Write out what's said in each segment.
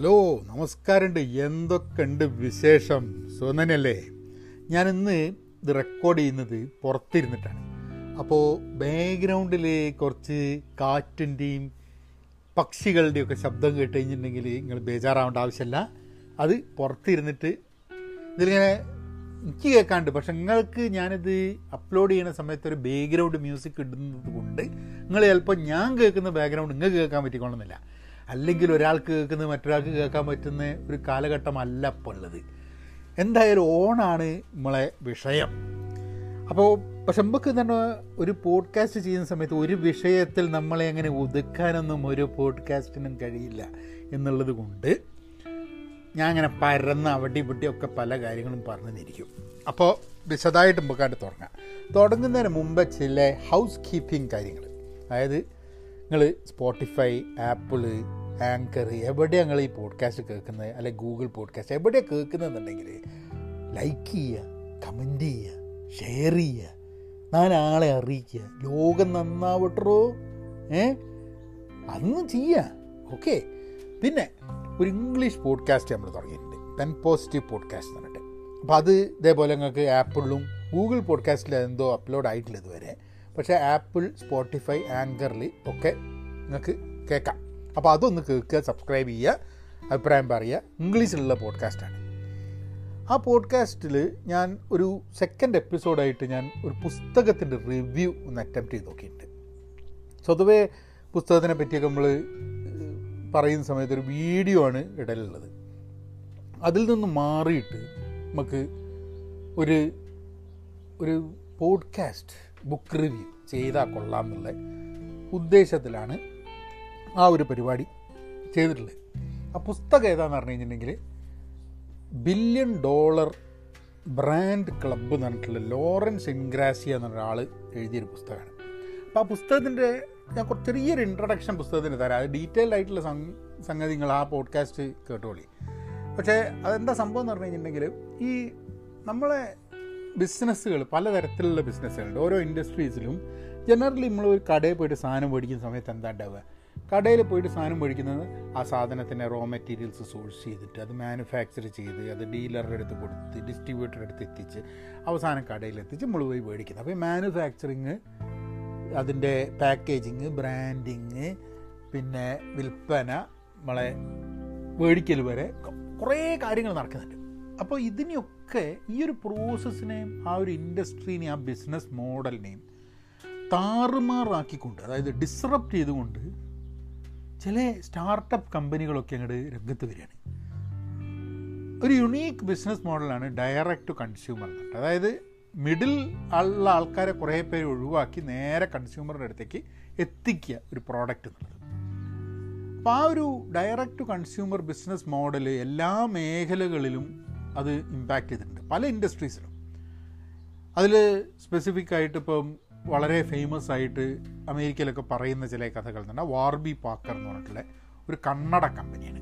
Hello നമസ്കാരമുണ്ട്. എന്തൊക്കെയുണ്ട് വിശേഷം? സുനനല്ലേ ഞാനിന്ന് ഇത് റെക്കോർഡ് ചെയ്യുന്നത് പുറത്തിരുന്നിട്ടാണ്. അപ്പോൾ ബാക്ക്ഗ്രൗണ്ടിൽ കുറച്ച് കാറ്റിന്റെയും പക്ഷികളുടെയും ഒക്കെ ശബ്ദം കേട്ട് കഴിഞ്ഞിട്ടുണ്ടെങ്കിൽ നിങ്ങൾ ബേജാറാവേണ്ട ആവശ്യമില്ല. അത് പുറത്തിരുന്നിട്ട് ഇതിലിങ്ങനെ എനിക്ക് കേൾക്കാണ്ട് പക്ഷെ നിങ്ങൾക്ക് ഞാനിത് അപ്ലോഡ് ചെയ്യുന്ന സമയത്ത് ഒരു ബാക്ക്ഗ്രൗണ്ട് മ്യൂസിക് ഇടുന്നത് കൊണ്ട് നിങ്ങൾ ചിലപ്പോൾ ഞാൻ കേൾക്കുന്ന ബാക്ക്ഗ്രൗണ്ട് നിങ്ങൾക്ക് കേൾക്കാൻ പറ്റിക്കൊള്ളുന്നില്ല അല്ലെങ്കിൽ ഒരാൾക്ക് കേൾക്കുന്നത് മറ്റൊരാൾക്ക് കേൾക്കാൻ പറ്റുന്ന ഒരു കാലഘട്ടമല്ല ഇപ്പോൾ ഉള്ളത്. എന്തായാലും ഓണാണ് നമ്മളെ വിഷയം. അപ്പോൾ പക്ഷെ നമുക്ക് തന്നെ ഒരു പോഡ്കാസ്റ്റ് ചെയ്യുന്ന സമയത്ത് ഒരു വിഷയത്തിൽ നമ്മളെ അങ്ങനെ ഒതുക്കാനൊന്നും ഒരു പോഡ്കാസ്റ്റിനും കഴിയില്ല എന്നുള്ളത് കൊണ്ട് ഞാൻ അങ്ങനെ പരന്ന് അവിടെ ഇവിടെയൊക്കെ പല കാര്യങ്ങളും പറഞ്ഞു തന്നിരിക്കും അപ്പോൾ വിശദമായിട്ട് നമുക്കായിട്ട് തുടങ്ങാം. തുടങ്ങുന്നതിന് മുമ്പ് ചില ഹൗസ് കീപ്പിംഗ് കാര്യങ്ങൾ. അതായത് നിങ്ങൾ സ്പോട്ടിഫൈ ആപ്പിൾ ആങ്കർ എവിടെയാണ് നിങ്ങൾ ഈ പോഡ്കാസ്റ്റ് കേൾക്കുന്നത് അല്ലെങ്കിൽ ഗൂഗിൾ പോഡ്കാസ്റ്റ് എവിടെയാണ് കേൾക്കുന്നതെന്നുണ്ടെങ്കിൽ ലൈക്ക് ചെയ്യുക കമന്റ് ചെയ്യുക ഷെയർ ചെയ്യുക നാലാളെ അറിയിക്കുക. ലോകം നന്നാവട്ടോ ഏ? അതൊന്നും ചെയ്യുക ഓക്കെ പിന്നെ ഒരു ഇംഗ്ലീഷ് പോഡ്കാസ്റ്റ് നമ്മൾ തുടങ്ങിയിട്ടുണ്ട്. പെൻ പോസിറ്റീവ് പോഡ്കാസ്റ്റ് എന്ന് പറഞ്ഞിട്ട്. അപ്പോൾ അത് ഇതേപോലെ നിങ്ങൾക്ക് ആപ്പിളിലും ഗൂഗിൾ പോഡ്കാസ്റ്റിൽ എന്തോ അപ്ലോഡ് ആയിട്ടില്ല ഇതുവരെ. പക്ഷേ ആപ്പിൾ സ്പോട്ടിഫൈ ആങ്കറിൽ ഒക്കെ നിങ്ങൾക്ക് കേൾക്കാം. അപ്പോൾ അതൊന്ന് കേൾക്കുക സബ്സ്ക്രൈബ് ചെയ്യുക അഭിപ്രായം പറയുക. ഇംഗ്ലീഷിലുള്ള പോഡ്കാസ്റ്റാണ് ആ പോഡ്കാസ്റ്റിൽ ഞാൻ ഒരു സെക്കൻഡ് എപ്പിസോഡായിട്ട് ഞാൻ ഒരു പുസ്തകത്തിന്റെ റിവ്യൂ ഒന്ന് അറ്റംപ്റ്റ് ചെയ്ത് നോക്കിയിട്ടുണ്ട്. സ്വതവേ പുസ്തകത്തിനെ പറ്റിയൊക്കെ നമ്മൾ പറയുന്ന സമയത്ത് ഒരു വീഡിയോ ആണ് ഇടലുള്ളത് അതിൽ നിന്ന് മാറിയിട്ട് നമുക്ക് ഒരു ഒരു പോഡ്കാസ്റ്റ് ബുക്ക് റിവ്യൂ ചെയ്താൽ കൊള്ളാം എന്നുള്ള ഉദ്ദേശത്തിലാണ് ആ ഒരു പരിപാടി ചെയ്തിട്ടുള്ളത്. ആ പുസ്തകം ഏതാണെന്ന് പറഞ്ഞു കഴിഞ്ഞിട്ടുണ്ടെങ്കിൽ ബില്യൺ ഡോളർ ബ്രാൻഡ് ക്ലബ്ബ് എന്ന് പറഞ്ഞിട്ടുള്ള ലോറൻസ് ഇൻഗ്രാസിയ എന്ന ഒരാൾ എഴുതിയൊരു പുസ്തകമാണ്. അപ്പോൾ ആ പുസ്തകത്തിന്റെ ഞാൻ കുറച്ച് ചെറിയൊരു ഇൻട്രഡക്ഷൻ പുസ്തകത്തിന് തരാം. അത് ഡീറ്റെയിൽഡ് ആയിട്ടുള്ള സംഗതി നിങ്ങൾ ആ പോഡ്കാസ്റ്റ് കേട്ടോളി. പക്ഷേ അതെന്താ സംഭവം എന്ന് പറഞ്ഞു കഴിഞ്ഞിട്ടുണ്ടെങ്കിൽ ഈ നമ്മളെ ബിസിനസ്സുകൾ പലതരത്തിലുള്ള ബിസിനസ്സുകളുണ്ട് ഓരോ ഇൻഡസ്ട്രീസിലും ജനറലി നമ്മൾ ഒരു കടയിൽ പോയിട്ട് സാധനം മേടിക്കുന്ന സമയത്ത് എന്താ ഉണ്ടാവുക? കടയിൽ പോയിട്ട് സാധനം മേടിക്കുന്നത് ആ സാധനത്തിന്റെ റോ മെറ്റീരിയൽസ് സോഴ്സ് ചെയ്തിട്ട് അത് മാനുഫാക്ചർ ചെയ്ത് അത് ഡീലറുടെ അടുത്ത് കൊടുത്ത് ഡിസ്ട്രിബ്യൂട്ടറുടെ അടുത്ത് എത്തിച്ച് അവസാനം കടയിലെത്തിച്ച് നമ്മൾ പോയി മേടിക്കുന്നത്. അപ്പോൾ ഈ മാനുഫാക്ചറിങ് അതിന്റെ പാക്കേജിങ് ബ്രാൻഡിങ് പിന്നെ വിൽപ്പന നമ്മളെ മേടിക്കൽ വരെ കുറേ കാര്യങ്ങൾ നടക്കുന്നുണ്ട്. അപ്പോൾ ഇതിനെയൊക്കെ ഈ ഒരു പ്രോസസ്സിനെയും ആ ഒരു ഇൻഡസ്ട്രീനെയും ആ ബിസിനസ് മോഡലിനെയും താറുമാറാക്കിക്കൊണ്ട് അതായത് ഡിസ്റപ്റ്റ് ചെയ്തുകൊണ്ട് ചില സ്റ്റാർട്ടപ്പ് കമ്പനികളൊക്കെ അങ്ങോട്ട് രംഗത്ത് വരികയാണ്. ഒരു യുണീക്ക് ബിസിനസ് മോഡലാണ് ഡയറക്റ്റ് ടു കൺസ്യൂമർ എന്നിട്ട് അതായത് മിഡിൽ ഉള്ള ആൾക്കാരെ കുറേ പേര് ഒഴിവാക്കി നേരെ കൺസ്യൂമറുടെ അടുത്തേക്ക് എത്തിക്കുക ഒരു പ്രോഡക്റ്റ് എന്നുള്ളത്. അപ്പോൾ ആ ഒരു direct to consumer business model എല്ലാ മേഖലകളിലും അത് ഇമ്പാക്റ്റ് ചെയ്തിട്ടുണ്ട്. പല ഇൻഡസ്ട്രീസിലും അതിൽ സ്പെസിഫിക് ആയിട്ട് ഇപ്പം വളരെ ഫേമസ് ആയിട്ട് അമേരിക്കയിലൊക്കെ പറയുന്ന ചില കഥകൾ എന്ന് പറഞ്ഞാൽ വാർബി പാക്കർ എന്ന് പറഞ്ഞിട്ടുള്ള ഒരു കണ്ണട കമ്പനിയാണ്.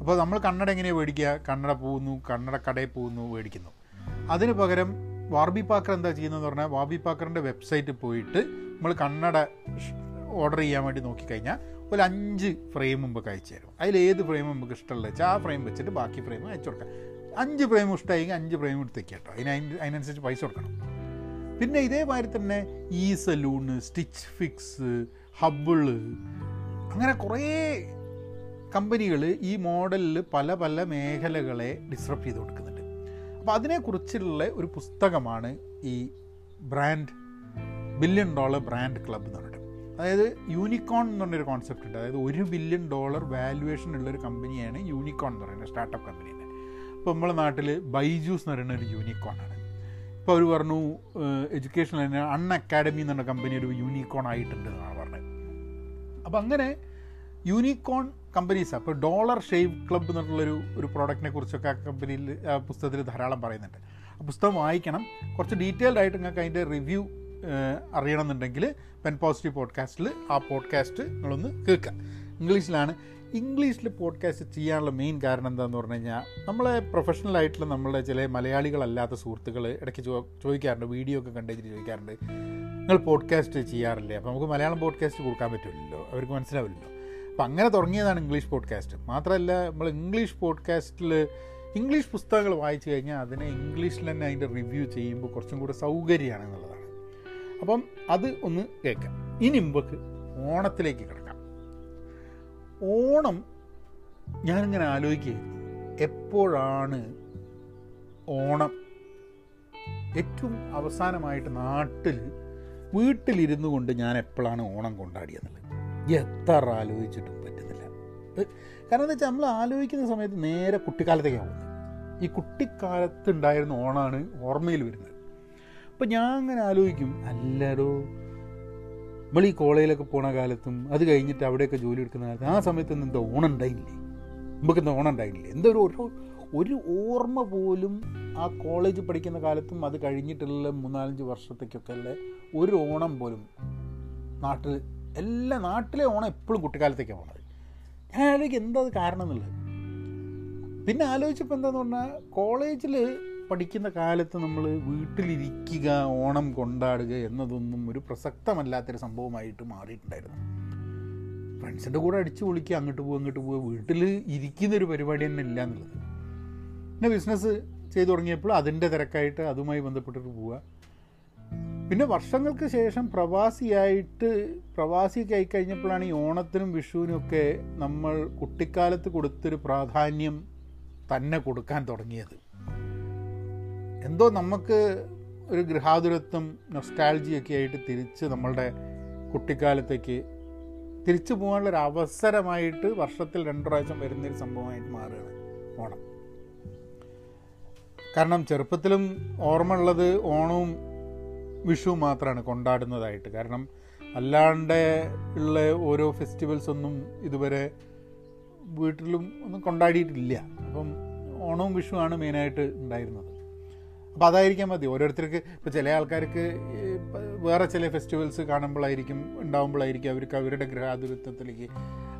അപ്പോൾ നമ്മൾ കണ്ണട എങ്ങനെയാണ് മേടിക്കുക? കണ്ണട പോകുന്നു കണ്ണട കടയിൽ പോകുന്നു മേടിക്കുന്നു. അതിന് പകരം വാർബി പാക്കർ എന്താ ചെയ്യുന്നതെന്ന് പറഞ്ഞാൽ വാർബി പാക്കറിന്റെ വെബ്സൈറ്റിൽ പോയിട്ട് നമ്മൾ കണ്ണട ഓർഡർ ചെയ്യാൻ വേണ്ടി നോക്കിക്കഴിഞ്ഞാൽ ഒരു അഞ്ച് ഫ്രെയിം മുമ്പ് അയച്ചു തരും. അതിൽ ഏത് ഫ്രെയിം നമുക്ക് ഇഷ്ടമുള്ളത് വെച്ചാൽ ആ ഫ്രെയിം വെച്ചിട്ട് ബാക്കി ഫ്രെയിം അയച്ചു കൊടുക്കാം. അഞ്ച് ഫ്രെയിം ഇഷ്ടമായെങ്കിൽ അഞ്ച് ഫ്രെയിം എടുത്തേക്ക് കേട്ടോ. അതിന് അതിനനുസരിച്ച് പൈസ കൊടുക്കണം. പിന്നെ ഇതേമാതിരി തന്നെ ഈ സലൂണ് സ്റ്റിച്ച് ഫിക്സ് ഹബിൾ അങ്ങനെ കുറേ കമ്പനികൾ ഈ മോഡലിൽ പല പല മേഖലകളെ ഡിസ്റപ്റ്റ് ചെയ്ത് കൊടുക്കുന്നുണ്ട്. അപ്പോൾ അതിനെക്കുറിച്ചുള്ള ഒരു പുസ്തകമാണ് ഈ brand billion dollar brand club എന്ന് പറഞ്ഞിട്ട്. അതായത് യൂണിക്കോൺ എന്ന് പറഞ്ഞൊരു കോൺസെപ്റ്റ് ഉണ്ട്. അതായത് ഒരു ബില്യൺ ഡോളർ വാല്യുവേഷൻ ഉള്ളൊരു കമ്പനിയാണ് യൂണിക്കോൺ എന്ന് പറയുന്നത് സ്റ്റാർട്ടപ്പ് കമ്പനിയുടെ അപ്പോൾ നമ്മുടെ നാട്ടിൽ ബൈജൂസ് എന്ന് പറയുന്ന ഒരു യൂണിക്കോൺ ആണ്. ഇപ്പോൾ അവർ പറഞ്ഞു എഡ്യൂക്കേഷൻ തന്നെ അൺ അക്കാഡമി എന്ന് കമ്പനി ഒരു യൂണിക്കോൺ ആയിട്ടുണ്ട് എന്നാണ് പറഞ്ഞത്. അപ്പോൾ അങ്ങനെ യൂണിക്കോൺ കമ്പനീസ് അപ്പോൾ ഡോളർ ഷേവ് ക്ലബ്ബ് എന്നുള്ളൊരു ഒരു പ്രോഡക്റ്റിനെ കുറിച്ചൊക്കെ ആ കമ്പനിയിൽ ആ പുസ്തകത്തിൽ ധാരാളം പറയുന്നുണ്ട്. ആ പുസ്തകം വായിക്കണം. കുറച്ച് ഡീറ്റെയിൽഡ് ആയിട്ട് നിങ്ങൾക്ക് അതിന്റെ റിവ്യൂ അറിയണമെന്നുണ്ടെങ്കിൽ പെൻ പോസിറ്റീവ് പോഡ്കാസ്റ്റിൽ ആ പോഡ്കാസ്റ്റ് നിങ്ങളൊന്ന് കേൾക്കുക. ഇംഗ്ലീഷിലാണ് ഇംഗ്ലീഷിൽ പോഡ്കാസ്റ്റ് ചെയ്യാനുള്ള മെയിൻ കാരണം എന്താണെന്ന് പറഞ്ഞു കഴിഞ്ഞാൽ നമ്മളെ പ്രൊഫഷണൽ ആയിട്ടുള്ള നമ്മളെ ചില മലയാളികളല്ലാത്ത സുഹൃത്തുക്കൾ ഇടയ്ക്ക് ചോദിക്കാറുണ്ട് വീഡിയോ ഒക്കെ കണ്ടു ചോദിക്കാറുണ്ട് നിങ്ങൾ പോഡ്കാസ്റ്റ് ചെയ്യാറില്ലേ? അപ്പോൾ നമുക്ക് മലയാളം പോഡ്കാസ്റ്റ് കൊടുക്കാൻ പറ്റില്ലല്ലോ അവർക്ക് മനസ്സിലാവില്ലല്ലോ. അപ്പം അങ്ങനെ തുടങ്ങിയതാണ് ഇംഗ്ലീഷ് പോഡ്കാസ്റ്റ് മാത്രമല്ല നമ്മൾ ഇംഗ്ലീഷ് പോഡ്കാസ്റ്റിൽ ഇംഗ്ലീഷ് പുസ്തകങ്ങൾ വായിച്ചു കഴിഞ്ഞാൽ അതിനെ ഇംഗ്ലീഷിൽ തന്നെ അതിന്റെ റിവ്യൂ ചെയ്യുമ്പോൾ കുറച്ചും കൂടെ സൗകര്യമാണ് എന്നുള്ളതാണ്. അപ്പം അത് ഒന്ന് കേൾക്കാം. ഇനി മുമ്പക്ക് ഓണത്തിലേക്ക് കിടക്കാം. ഓണം ഞാനിങ്ങനെ ആലോചിക്കുകയായിരുന്നു എപ്പോഴാണ് ഓണം? ഏറ്റവും അവസാനമായിട്ട് നാട്ടിൽ വീട്ടിലിരുന്നു കൊണ്ട് ഞാൻ എപ്പോഴാണ് ഓണം കൊണ്ടാടിയെന്നുള്ളത്? എത്ര ആലോചിച്ചിട്ടും പറ്റുന്നില്ല. കാരണം എന്താ വെച്ചാൽ നമ്മൾ ആലോചിക്കുന്ന സമയത്ത് നേരെ കുട്ടിക്കാലത്തേക്കാണ് പോകുന്നത്. ഈ കുട്ടിക്കാലത്ത് ഉണ്ടായിരുന്ന ഓണാണ് ഓർമ്മയിൽ വരുന്നത്. അപ്പം ഞാൻ അങ്ങനെ ആലോചിക്കും അല്ലടോ നമ്മൾ ഈ കോളേജിലൊക്കെ പോണ കാലത്തും അത് കഴിഞ്ഞിട്ട് അവിടെയൊക്കെ ജോലി എടുക്കുന്ന കാലത്ത് ആ സമയത്തൊന്നും എന്തോ ഓണം ഉണ്ടായില്ലേ? നമുക്ക് എന്തോ ഓണം ഉണ്ടായില്ലേ? എന്താ ഒരു ഒരു ഓർമ്മ പോലും ആ കോളേജ് പഠിക്കുന്ന കാലത്തും അത് കഴിഞ്ഞിട്ടുള്ള മൂന്നാലഞ്ച് വർഷത്തേക്കൊക്കെ അല്ലെ ഒരു ഓണം പോലും നാട്ടിൽ എല്ലാ നാട്ടിലെ ഓണം എപ്പോഴും കുട്ടിക്കാലത്തേക്കാണ് പോണത് ഞാൻ ആലോചിക്കും എന്താ കാരണം എന്നുള്ളത്. പിന്നെ ആലോചിച്ചപ്പോൾ എന്താന്ന് പറഞ്ഞാൽ കോളേജിൽ പഠിക്കുന്ന കാലത്ത് നമ്മൾ വീട്ടിലിരിക്കുക ഓണം കൊണ്ടാടുക എന്നതൊന്നും ഒരു പ്രസക്തമല്ലാത്തൊരു സംഭവമായിട്ട് മാറിയിട്ടുണ്ടായിരുന്നു. ഫ്രണ്ട്സിന്റെ കൂടെ അടിച്ചു പൊളിക്കുക അങ്ങോട്ട് പോകുക അങ്ങോട്ട് പോവുക വീട്ടിൽ ഇരിക്കുന്നൊരു പരിപാടി തന്നെ ഇല്ല എന്നുള്ളത്. പിന്നെ ബിസിനസ് ചെയ്തു തുടങ്ങിയപ്പോൾ അതിന്റെ തിരക്കായിട്ട് അതുമായി ബന്ധപ്പെട്ടിട്ട് പോവുക. പിന്നെ വർഷങ്ങൾക്ക് ശേഷം പ്രവാസിയായിട്ട് പ്രവാസിയൊക്കെ ആയി കഴിഞ്ഞപ്പോഴാണ് ഈ ഓണത്തിനും വിഷുവിനും ഒക്കെ നമ്മൾ കുട്ടിക്കാലത്ത് കൊടുത്തൊരു പ്രാധാന്യം തന്നെ കൊടുക്കാൻ തുടങ്ങിയത്. എന്തോ നമുക്ക് ഒരു ഗൃഹാതുരത്വം നൊസ്റ്റാൾജിയൊക്കെ ആയിട്ട് തിരിച്ച് നമ്മളുടെ കുട്ടിക്കാലത്തേക്ക് തിരിച്ചു പോകാനുള്ള ഒരു അവസരമായിട്ട് വർഷത്തിൽ രണ്ടു പ്രാവശ്യം വരുന്നൊരു സംഭവമായിട്ട് മാറുകയാണ് ഓണം. കാരണം ചെറുപ്പത്തിലും ഓർമ്മ ഉള്ളത് ഓണവും വിഷുവും മാത്രമാണ് കൊണ്ടാടുന്നതായിട്ട്. കാരണം അല്ലാണ്ട് ഉള്ള ഓരോ ഫെസ്റ്റിവൽസ് ഒന്നും ഇതുവരെ വീട്ടിലും ഒന്നും കൊണ്ടാടിയിട്ടില്ല. അപ്പം ഓണവും വിഷുവാണ് മെയിനായിട്ട് ഉണ്ടായിരുന്നത്. അപ്പോൾ അതായിരിക്കാൻ മതി. ഓരോരുത്തർക്ക് ഇപ്പോൾ ചില ആൾക്കാർക്ക് വേറെ ചില ഫെസ്റ്റിവൽസ് കാണുമ്പോഴായിരിക്കും ഉണ്ടാകുമ്പോഴായിരിക്കും അവർക്ക് അവരുടെ ഗൃഹാതുരത്വത്തിലേക്ക്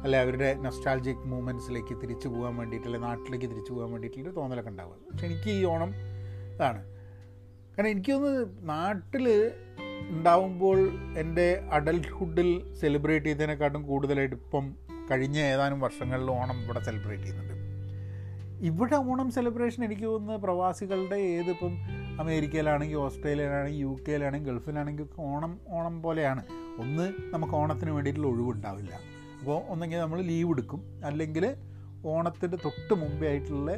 അല്ലെ അവരുടെ നൊസ്റ്റാൾജിക് മൂമെന്റ്സിലേക്ക് തിരിച്ചു പോകാൻ വേണ്ടിയിട്ട് നാട്ടിലേക്ക് തിരിച്ചു പോകാൻ വേണ്ടിയിട്ടുള്ള തോന്നലൊക്കെ ഉണ്ടാവുക. പക്ഷെ എനിക്ക് ഈ ഓണം ഇതാണ്. കാരണം എനിക്കൊന്ന് നാട്ടിൽ ഉണ്ടാവുമ്പോൾ എന്റെ അഡൽട്ട്ഹുഡിൽ സെലിബ്രേറ്റ് ചെയ്തതിനെക്കാട്ടും കൂടുതലായിട്ട് ഇപ്പം കഴിഞ്ഞ ഏതാനും വർഷങ്ങളിൽ ഓണം ഇവിടെ സെലിബ്രേറ്റ് ചെയ്യുന്നുണ്ട്. ഇവിടെ ഓണം സെലിബ്രേഷൻ എനിക്ക് തോന്നുന്നത് പ്രവാസികളുടെ ഏതിപ്പം അമേരിക്കയിലാണെങ്കിൽ ഓസ്ട്രേലിയയിലാണെങ്കിൽ യു കെയിലാണെങ്കിൽ ഗൾഫിലാണെങ്കിൽ ഓണം ഓണം പോലെയാണ്. ഒന്ന് നമുക്ക് ഓണത്തിന് വേണ്ടിയിട്ടുള്ള ഒഴിവുണ്ടാവില്ല. അപ്പോൾ ഒന്നെങ്കിൽ നമ്മൾ ലീവ് എടുക്കും. അല്ലെങ്കിൽ ഓണത്തിന്റെ തൊട്ട് മുമ്പേ ആയിട്ടുള്ള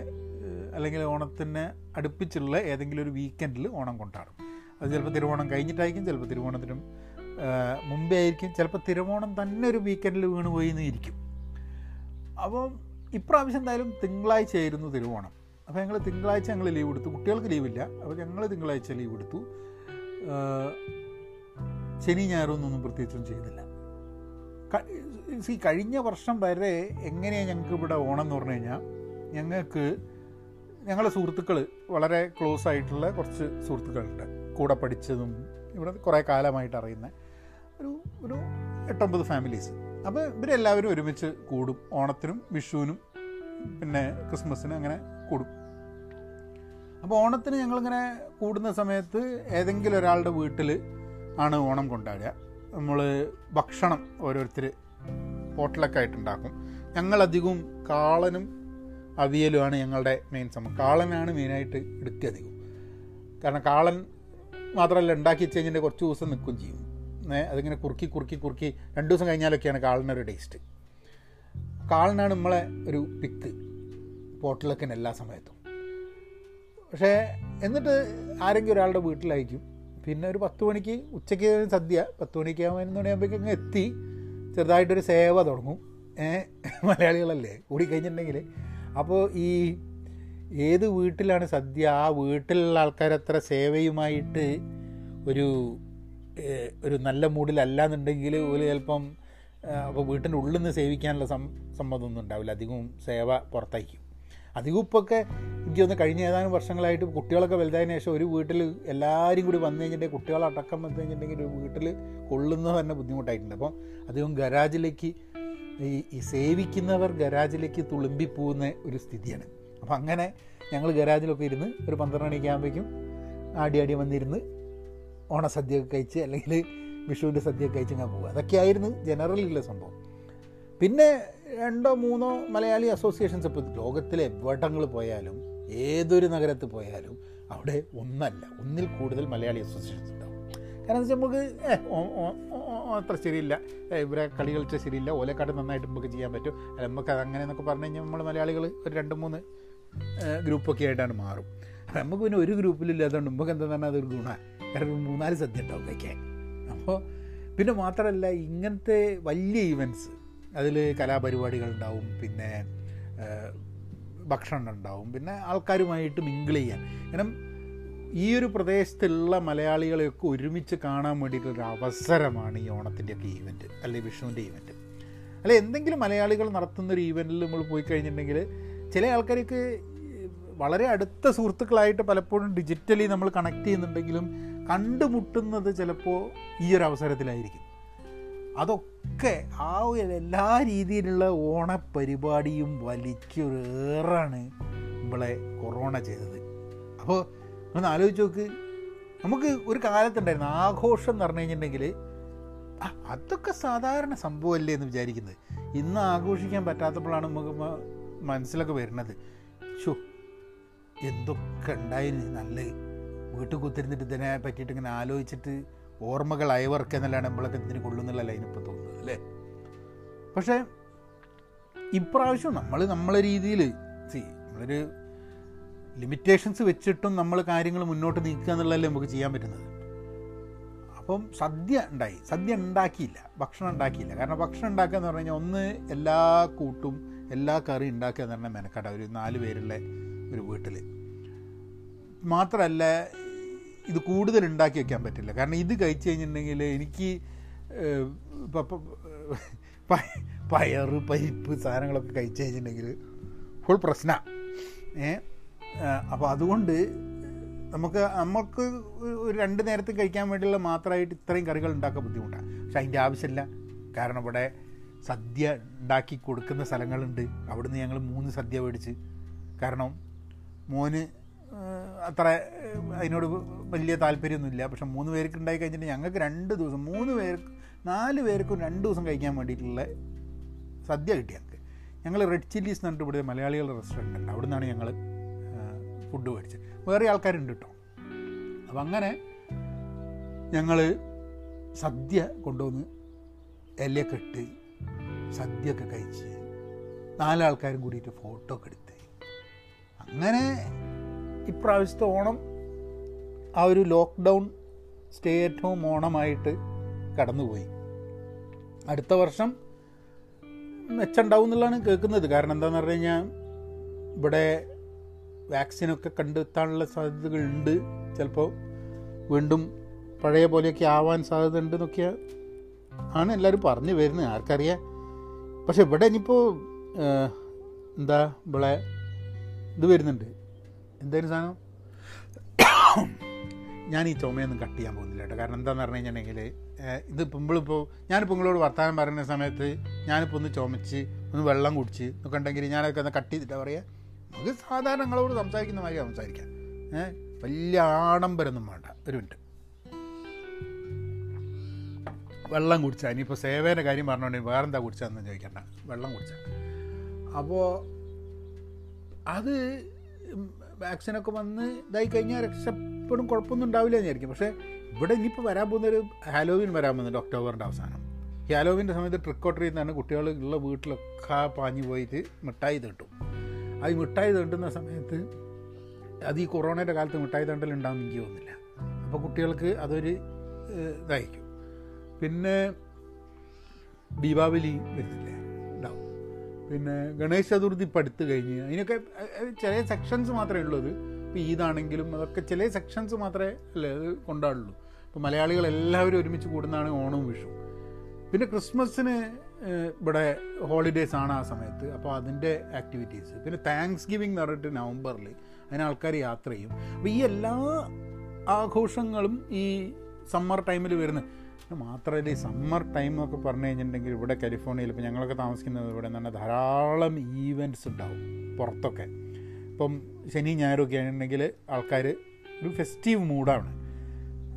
അല്ലെങ്കിൽ ഓണത്തിന് അടുപ്പിച്ചുള്ള ഏതെങ്കിലും ഒരു വീക്കെൻഡിൽ ഓണം കൊണ്ടാടും. അത് ചിലപ്പോൾ തിരുവോണം കഴിഞ്ഞിട്ടായിരിക്കും ചിലപ്പോൾ തിരുവോണത്തിനും മുമ്പേ ആയിരിക്കും. ചിലപ്പോൾ തിരുവോണം തന്നെ ഒരു വീക്കെൻഡിൽ വീണ് പോയി എന്നിരിക്കും അപ്പോൾ ഇപ്രാവശ്യം എന്തായാലും തിങ്കളാഴ്ച ആയിരുന്നു തിരുവോണം. അപ്പോൾ ഞങ്ങൾ തിങ്കളാഴ്ച ഞങ്ങൾ ലീവ് എടുത്തു. കുട്ടികൾക്ക് ലീവില്ല അപ്പോൾ ഞങ്ങൾ തിങ്കളാഴ്ച ലീവ് എടുത്തു. ശനി ഞായറൊന്നും പ്രത്യേകിച്ചൊന്നും ചെയ്തില്ല. സി കഴിഞ്ഞ വർഷം വരെ എങ്ങനെയാണ് ഞങ്ങൾക്ക് ഇവിടെ ഓണം എന്ന് പറഞ്ഞു കഴിഞ്ഞാൽ ഞങ്ങൾക്ക് ഞങ്ങളുടെ സുഹൃത്തുക്കൾ വളരെ ക്ലോസ് ആയിട്ടുള്ള കുറച്ച് സുഹൃത്തുക്കളുണ്ട്. കൂടെ പഠിച്ചതും ഇവിടെ കുറേ കാലമായിട്ട് അറിയുന്ന ഒരു ഒരു എട്ടൊമ്പത് ഫാമിലീസ് അപ്പോൾ ഇവരെല്ലാവരും ഒരുമിച്ച് കൂടും. ഓണത്തിനും വിഷുവിനും പിന്നെ ക്രിസ്മസിന് അങ്ങനെ കൂടും. അപ്പോൾ ഓണത്തിന് ഞങ്ങളിങ്ങനെ കൂടുന്ന സമയത്ത് ഏതെങ്കിലും ഒരാളുടെ വീട്ടിൽ ആണ് ഓണം കൊണ്ടാടുക. നമ്മൾ ഭക്ഷണം ഓരോരുത്തർ ഹോട്ടലൊക്കെ ആയിട്ടുണ്ടാക്കും ഞങ്ങളധികവും കാളനും അവിയലുമാണ് ഞങ്ങളുടെ മെയിൻ സംഭവം കാളനാണ് മെയിനായിട്ട് എടുക്കുക അധികം. കാരണം കാളൻ മാത്രമല്ല ഉണ്ടാക്കി വെച്ച് കഴിഞ്ഞാൽ കുറച്ച് ദിവസം നിൽക്കുകയും ചെയ്യും. അതിങ്ങനെ കുറുക്കി കുറുക്കി കുറുക്കി രണ്ട് ദിവസം കഴിഞ്ഞാലൊക്കെയാണ് കാളനൊരു ടേസ്റ്റ് കാളിനാണ് നമ്മളെ ഒരു പിക്ക് പോട്ടിലൊക്കെ എല്ലാ സമയത്തും. പക്ഷേ എന്നിട്ട് ആരെങ്കിലും ഒരാളുടെ വീട്ടിലായിരിക്കും. പിന്നെ ഒരു പത്ത് മണിക്ക് ഉച്ചയ്ക്ക് സദ്യ പത്ത് മണിക്ക് പതിനൊന്ന് മണിയാകുമ്പോഴേക്കും എത്തി. ചെറുതായിട്ടൊരു സേവ തുടങ്ങും. മലയാളികളല്ലേ? കൂടി കഴിഞ്ഞിട്ടുണ്ടെങ്കിൽ അപ്പോൾ ഈ ഏത് വീട്ടിലാണ് സദ്യ? ആ വീട്ടിലുള്ള ആൾക്കാർ അത്ര സേവയുമായിട്ട് ഒരു ഒരു നല്ല മൂഡിലല്ല എന്നുണ്ടെങ്കിൽ ഒരു ചിലപ്പം അപ്പോൾ വീട്ടിന്റെ ഉള്ളിൽ നിന്ന് സേവിക്കാനുള്ള സം സമ്മതമൊന്നും ഉണ്ടാവില്ല. അധികവും സേവ പുറത്തായിരിക്കും. അധികം ഇപ്പോഴൊക്കെ എനിക്ക് തോന്നുന്നു കഴിഞ്ഞ ഏതാനും വർഷങ്ങളായിട്ട് കുട്ടികളൊക്കെ വലുതായതിനു ശേഷം ഒരു വീട്ടിൽ എല്ലാവരും കൂടി വന്നു കഴിഞ്ഞിട്ടുണ്ടെങ്കിൽ കുട്ടികളടക്കം വന്നു കഴിഞ്ഞിട്ടുണ്ടെങ്കിൽ ഒരു വീട്ടിൽ കൊള്ളുന്നത് തന്നെ ബുദ്ധിമുട്ടായിട്ടുണ്ട്. അപ്പം അധികം ഗരാജിലേക്ക് ഈ ഈ സേവിക്കുന്നവർ ഗരാജിലേക്ക് തുളുമ്പി പോകുന്ന ഒരു സ്ഥിതിയാണ്. അപ്പം അങ്ങനെ ഞങ്ങൾ ഗരാജിലൊക്കെ ഇരുന്ന് ഒരു പന്ത്രണ്ട് മണിയൊക്കെ ആകുമ്പോഴേക്കും ആടി ആടി വന്നിരുന്ന് ഓണസദ്യയൊക്കെ കഴിച്ച് അല്ലെങ്കിൽ വിഷുവിന്റെ സദ്യ കഴിച്ച് ഞാൻ പോകുക അതൊക്കെയായിരുന്നു ജനറലിലുള്ള സംഭവം. പിന്നെ രണ്ടോ മൂന്നോ മലയാളി അസോസിയേഷൻസ് ഇപ്പോൾ ലോകത്തിലെ എവിടങ്ങൾ പോയാലും ഏതൊരു നഗരത്ത് പോയാലും അവിടെ ഒന്നല്ല ഒന്നിൽ കൂടുതൽ മലയാളി അസോസിയേഷൻസ് ഉണ്ടാവും. കാരണം വെച്ചാൽ നമുക്ക് അത്ര ശരിയില്ല. ഇവരെ കളി കളിച്ച ശരിയില്ല. ഓലക്കാട് നന്നായിട്ട് നമുക്ക് ചെയ്യാൻ പറ്റും. അല്ല നമുക്ക് അങ്ങനെ എന്നൊക്കെ പറഞ്ഞു കഴിഞ്ഞാൽ നമ്മൾ മലയാളികൾ ഒരു രണ്ട് മൂന്ന് ഗ്രൂപ്പൊക്കെ ആയിട്ടാണ് മാറും. നമുക്ക് പിന്നെ ഒരു ഗ്രൂപ്പിലില്ല അതുകൊണ്ട് നമുക്ക് എന്താ പറഞ്ഞാൽ അതൊരു ഗുണമാണ് കാരണം മൂന്നാൽ സദ്യ ഉണ്ടാവും കഴിക്കാൻ. അപ്പോൾ പിന്നെ മാത്രമല്ല ഇങ്ങനത്തെ വലിയ ഈവന്റ്സ് അതിൽ കലാപരിപാടികൾ ഉണ്ടാവും പിന്നെ ഭക്ഷണം ഉണ്ടാവും പിന്നെ ആൾക്കാരുമായിട്ട് മിങ്കിൾ ചെയ്യാൻ. കാരണം ഈ ഒരു പ്രദേശത്തുള്ള മലയാളികളെയൊക്കെ ഒരുമിച്ച് കാണാൻ വേണ്ടിയിട്ടുള്ളൊരു അവസരമാണ് ഈ ഓണത്തിന്റെയൊക്കെ ഈവന്റ് അല്ലെങ്കിൽ വിഷുവിന്റെ ഈവന്റ് അല്ലെ എന്തെങ്കിലും മലയാളികൾ നടത്തുന്ന ഒരു ഈവന്റിൽ നമ്മൾ പോയി കഴിഞ്ഞിട്ടുണ്ടെങ്കിൽ ചില ആൾക്കാർക്ക് വളരെ അടുത്ത സുഹൃത്തുക്കളായിട്ട് പലപ്പോഴും ഡിജിറ്റലി നമ്മൾ കണക്ട് ചെയ്യുന്നുണ്ടെങ്കിലും കണ്ടുമുട്ടുന്നത് ചിലപ്പോൾ ഈ ഒരു അവസരത്തിലായിരിക്കും. അതൊക്കെ ആ ഒരു എല്ലാ രീതിയിലുള്ള ഓണപരിപാടിയും വലിച്ചൊരേറാണ് നമ്മളെ കൊറോണ ചെയ്തത്. അപ്പോൾ ഒന്ന് ആലോചിച്ച് നോക്ക്. നമുക്ക് ഒരു കാലത്തുണ്ടായിരുന്നു ആഘോഷം എന്ന് പറഞ്ഞു കഴിഞ്ഞിട്ടുണ്ടെങ്കിൽ അതൊക്കെ സാധാരണ സംഭവമല്ലേ എന്ന് വിചാരിക്കുന്നത്. ഇന്ന് ആഘോഷിക്കാൻ പറ്റാത്തപ്പോഴാണ് നമുക്ക് മനസ്സിലൊക്കെ വരുന്നത്. ഷോ എന്തൊക്കെ ഉണ്ടായിരുന്നു നല്ല വീട്ടിൽ കുത്തിരുന്നിട്ട് ഇതിനെ പറ്റിയിട്ട് ഇങ്ങനെ ആലോചിച്ചിട്ട് ഓർമ്മകൾ അയവർക്ക് എന്നല്ലാണ് നമ്മളൊക്കെ ഇതിന് കൊള്ളുന്നുള്ള ലൈനിപ്പോൾ തോന്നുന്നത് അല്ലേ? പക്ഷേ ഇപ്രാവശ്യം നമ്മൾ നമ്മളെ രീതിയിൽ സി നമ്മളൊരു ലിമിറ്റേഷൻസ് വെച്ചിട്ടും നമ്മൾ കാര്യങ്ങൾ മുന്നോട്ട് നീക്കുക എന്നുള്ളതല്ലേ നമുക്ക് ചെയ്യാൻ പറ്റുന്നത്. അപ്പം സദ്യ ഉണ്ടായി. സദ്യ ഉണ്ടാക്കിയില്ല. ഭക്ഷണം ഉണ്ടാക്കിയില്ല. കാരണം ഭക്ഷണം ഉണ്ടാക്കുക എന്ന് പറഞ്ഞു കഴിഞ്ഞാൽ ഒന്ന് എല്ലാ കൂട്ടും എല്ലാ കറിയും ഉണ്ടാക്കുക എന്ന് പറഞ്ഞാൽ മെനക്കട. ഒരു നാല് പേരുള്ള ഒരു വീട്ടിൽ മാത്രമല്ല ഇത് കൂടുതൽ ഉണ്ടാക്കി വെക്കാൻ പറ്റില്ല. കാരണം ഇത് കഴിച്ചു കഴിഞ്ഞിട്ടുണ്ടെങ്കിൽ എനിക്ക് പയർ പരിപ്പ് സാധനങ്ങളൊക്കെ കഴിച്ചു കഴിഞ്ഞിട്ടുണ്ടെങ്കിൽ ഫുൾ പ്രശ്നമാണ് ഏ അപ്പോൾ അതുകൊണ്ട് നമുക്ക് നമുക്ക് ഒരു രണ്ട് നേരത്തെ കഴിക്കാൻ വേണ്ടിയുള്ള മാത്രമായിട്ട് ഇത്രയും കറികൾ ഉണ്ടാക്കാൻ ബുദ്ധിമുട്ടാണ് പക്ഷെ അതിന്റെ ആവശ്യമില്ല. കാരണം ഇവിടെ സദ്യ ഉണ്ടാക്കി കൊടുക്കുന്ന സ്ഥലങ്ങളുണ്ട്. അവിടുന്ന് ഞങ്ങൾ മൂന്ന് സദ്യ മേടിച്ച്. കാരണം മോന് അത്ര അതിനോട് വലിയ താല്പര്യമൊന്നുമില്ല. പക്ഷെ മൂന്ന് പേർക്ക് ഉണ്ടായി കഴിഞ്ഞിട്ട് ഞങ്ങൾക്ക് രണ്ട് ദിവസം മൂന്ന് പേർക്ക് നാല് പേർക്കും രണ്ട് ദിവസം കഴിക്കാൻ വേണ്ടിയിട്ടുള്ള സദ്യ കിട്ടി ഞങ്ങൾക്ക്. ഞങ്ങൾ റെഡ് ചില്ലീസ് എന്ന് പറഞ്ഞിട്ട് ഇവിടെ മലയാളികളുടെ റെസ്റ്റോറന്റ് ഉണ്ട്. അവിടെ നിന്നാണ് ഞങ്ങൾ ഫുഡ് മേടിച്ചത്. വേറെ ആൾക്കാരുണ്ട് കേട്ടോ. അപ്പം അങ്ങനെ ഞങ്ങൾ സദ്യ കൊണ്ടുവന്ന് ഇലയൊക്കെ ഇട്ട് സദ്യയൊക്കെ കഴിച്ച് നാലാൾക്കാരും കൂടിയിട്ട് ഫോട്ടോ ഒക്കെ എടുത്ത്. അങ്ങനെ ഇപ്രാവശ്യത്തെ ഓണം ആ ഒരു ലോക്ക്ഡൗൺ സ്റ്റേ അറ്റ് ഹോം ഓണമായിട്ട് കടന്നുപോയി. അടുത്ത വർഷം മെച്ചുണ്ടാവും എന്നുള്ളതാണ് കേൾക്കുന്നത്. കാരണം എന്താണെന്ന് പറഞ്ഞു കഴിഞ്ഞാൽ ഇവിടെ വാക്സിനൊക്കെ കണ്ടെത്താനുള്ള സാധ്യതകളുണ്ട്. ചിലപ്പോൾ വീണ്ടും പഴയ പോലെയൊക്കെ ആവാൻ സാധ്യത ഉണ്ട് എന്നൊക്കെ ആണ് എല്ലാവരും പറഞ്ഞു വരുന്നത്. ആർക്കറിയാം? പക്ഷെ ഇവിടെ ഇനിയിപ്പോൾ എന്താ ഇവിടെ ഇത് വരുന്നുണ്ട്. എന്തായാലും സാധനം? ഞാൻ ഈ ചുമയൊന്നും കട്ട് ചെയ്യാൻ പോകുന്നില്ല കേട്ടോ. കാരണം എന്താണെന്ന് പറഞ്ഞു കഴിഞ്ഞിട്ടുണ്ടെങ്കിൽ ഇത് പുമ്പിളിപ്പോൾ ഞാനിപ്പോൾ നിങ്ങളോട് വർത്തമാനം പറയുന്ന സമയത്ത് ഞാനിപ്പോൾ ഒന്ന് ചുമച്ച് ഒന്ന് വെള്ളം കുടിച്ച് എന്നൊക്കെ ഉണ്ടെങ്കിൽ ഞാനൊക്കെ ഒന്ന് കട്ട് ചെയ്തിട്ടാണ് പറയുക നമുക്ക് സാധാരണ നിങ്ങളോട് സംസാരിക്കുന്ന മാതിരി സംസാരിക്കാം ഏഹ് വലിയ ആഡംബരമൊന്നും വേണ്ട. ഒരു മിനിറ്റ്. വെള്ളം കുടിച്ചാൽ ഇനിയിപ്പോൾ സേവേന്റെ കാര്യം പറഞ്ഞുകൊണ്ടെങ്കിൽ വേറെ എന്താ കുടിച്ചതെന്ന് ചോദിക്കണ്ട. വെള്ളം കുടിച്ചാൽ അപ്പോൾ അത് വാക്സിനൊക്കെ വന്ന് ഇതായി കഴിഞ്ഞാൽ രക്ഷപ്പെടും കുഴപ്പമൊന്നും ഉണ്ടാവില്ല എന്ന് വിചാരിക്കും. പക്ഷേ ഇവിടെ ഇനിയിപ്പോൾ വരാൻ പോകുന്നൊരു ഹാലോവിൻ വരാൻ പോകുന്നുണ്ട് ഒക്ടോബറിന്റെ അവസാനം. ഈ ഹാലോവിന്റെ സമയത്ത് ട്രിക്ക് ഓർ ട്രീറ്റ് കുട്ടികൾ ഉള്ള വീട്ടിലൊക്കെ പാഞ്ഞു പോയിട്ട് മിഠായി തീട്ടും. ആ മിഠായി തീട്ടുന്ന സമയത്ത് അത് ഈ കൊറോണയുടെ കാലത്ത് മിഠായി തണ്ടൽ ഉണ്ടാകുന്ന എനിക്ക് തോന്നുന്നില്ല. അപ്പോൾ കുട്ടികൾക്ക് അതൊരു ഇതായിരിക്കും. പിന്നെ ദീപാവലി വരുന്നില്ലേ? പിന്നെ ഗണേശ ചതുർത്ഥി പഠിത്തു കഴിഞ്ഞ് അതിനൊക്കെ ചില സെക്ഷൻസ് മാത്രമേ ഉള്ളൂ അത്. ഇപ്പോൾ ഈദാണെങ്കിലും അതൊക്കെ ചില സെക്ഷൻസ് മാത്രമേ അല്ലേ അത് കൊണ്ടാടുള്ളൂ. ഇപ്പോൾ മലയാളികൾ എല്ലാവരും ഒരുമിച്ച് കൂടുന്നതാണ് ഓണവും വിഷു പിന്നെ ക്രിസ്മസിന് ഇവിടെ ഹോളിഡേയ്സ് ആണ് ആ സമയത്ത്. അപ്പോൾ അതിന്റെ ആക്ടിവിറ്റീസ് പിന്നെ താങ്ക്സ് ഗിവിങ് എന്ന് പറഞ്ഞിട്ട് നവംബറിൽ അതിന് ആൾക്കാർ യാത്ര ചെയ്യും. അപ്പോൾ ഈ എല്ലാ ആഘോഷങ്ങളും ഈ സമ്മർ ടൈമിൽ വരുന്ന മാത്രമല്ല ഈ സമ്മർ ടൈം എന്നൊക്കെ പറഞ്ഞു കഴിഞ്ഞിട്ടുണ്ടെങ്കിൽ ഇവിടെ കാലിഫോർണിയയിൽ ഇപ്പോൾ ഞങ്ങളൊക്കെ താമസിക്കുന്നത് ഇവിടെ തന്നെ ധാരാളം ഈവന്റ്സ് ഉണ്ടാവും പുറത്തൊക്കെ. ഇപ്പം ശനി ഞായറൊക്കെ ആണെന്നുണ്ടെങ്കിൽ ആൾക്കാർ ഒരു ഫെസ്റ്റീവ് മൂഡാണ്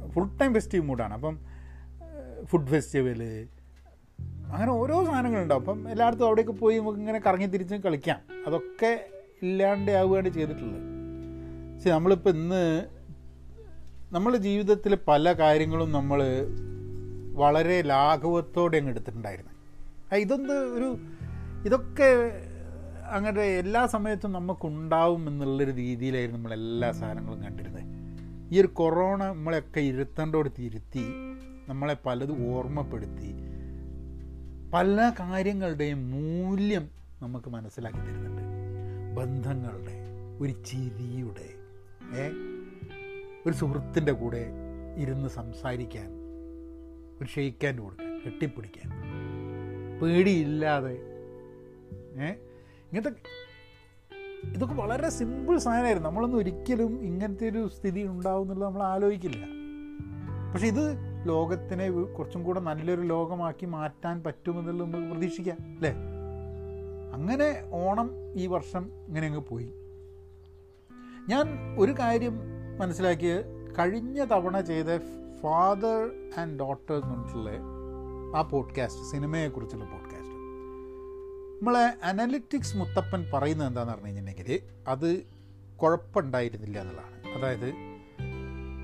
ഫുൾ ടൈം ഫെസ്റ്റീവ് മൂഡാണ് അപ്പം ഫുഡ് ഫെസ്റ്റിവൽ അങ്ങനെ ഓരോ സാധനങ്ങളുണ്ടാവും അപ്പം എല്ലായിടത്തും അവിടെയൊക്കെ പോയി നമുക്ക് ഇങ്ങനെ കറങ്ങി തിരിച്ച് കളിക്കാം. അതൊക്കെ ഇല്ലാണ്ട് ആവുകയാണ് ചെയ്തിട്ടുള്ളത്. പക്ഷെ നമ്മളിപ്പോൾ ഇന്ന് നമ്മുടെ ജീവിതത്തിൽ പല കാര്യങ്ങളും നമ്മൾ വളരെ ലാഘവത്തോടെ അങ്ങ് എടുത്തിട്ടുണ്ടായിരുന്നു. ഇതൊന്ന് ഒരു ഇതൊക്കെ അങ്ങനെ എല്ലാ സമയത്തും നമുക്കുണ്ടാവും എന്നുള്ളൊരു രീതിയിലായിരുന്നു നമ്മൾ എല്ലാ സാധനങ്ങളും കണ്ടിരുന്നത്. ഈ ഒരു കൊറോണ നമ്മളെയൊക്കെ ഇരുത്തേണ്ടോടത്ത് ഇരുത്തി നമ്മളെ പലതും ഓർമ്മപ്പെടുത്തി പല കാര്യങ്ങളുടെയും മൂല്യം നമുക്ക് മനസ്സിലാക്കി തരുന്നുണ്ട്. ബന്ധങ്ങളുടെ ഒരു ചിരിയുടെ ഒരു സുഹൃത്തിന്റെ കൂടെ ഇരുന്ന് സംസാരിക്കാൻ ഒരു ഷെയ്ക്കാൻ കൊടുക്കാൻ കെട്ടിപ്പിടിക്കാൻ. പേടിയില്ലാതെ. ഏ? ഇങ്ങനത്തെ ഇതൊക്കെ വളരെ സിമ്പിൾ സാധനമായിരുന്നു. നമ്മളൊന്നും ഒരിക്കലും ഇങ്ങനത്തെ ഒരു സ്ഥിതി ഉണ്ടാവും എന്നുള്ളത് നമ്മൾ ആലോചിക്കില്ല. പക്ഷെ ഇത് ലോകത്തിനെ കുറച്ചും കൂടെ നല്ലൊരു ലോകമാക്കി മാറ്റാൻ പറ്റുമെന്നുള്ളത് നമുക്ക് പ്രതീക്ഷിക്കാം അല്ലേ? അങ്ങനെ ഓണം ഈ വർഷം ഇങ്ങനെ അങ്ങ് പോയി. ഞാൻ ഒരു കാര്യം മനസ്സിലാക്കിയ കഴിഞ്ഞ തവണ ചെയ്ത ഫാദർ ആൻഡ് ഡോട്ടർ എന്ന് പറഞ്ഞിട്ടുള്ള ആ പോഡ്കാസ്റ്റ് സിനിമയെക്കുറിച്ചുള്ള പോഡ്കാസ്റ്റ് നമ്മളെ അനലിറ്റിക്സ് മുത്തപ്പൻ പറയുന്നത് എന്താണെന്ന് പറഞ്ഞു കഴിഞ്ഞിട്ടുണ്ടെങ്കിൽ അത് കുഴപ്പമുണ്ടായിരുന്നില്ല എന്നുള്ളതാണ്. അതായത്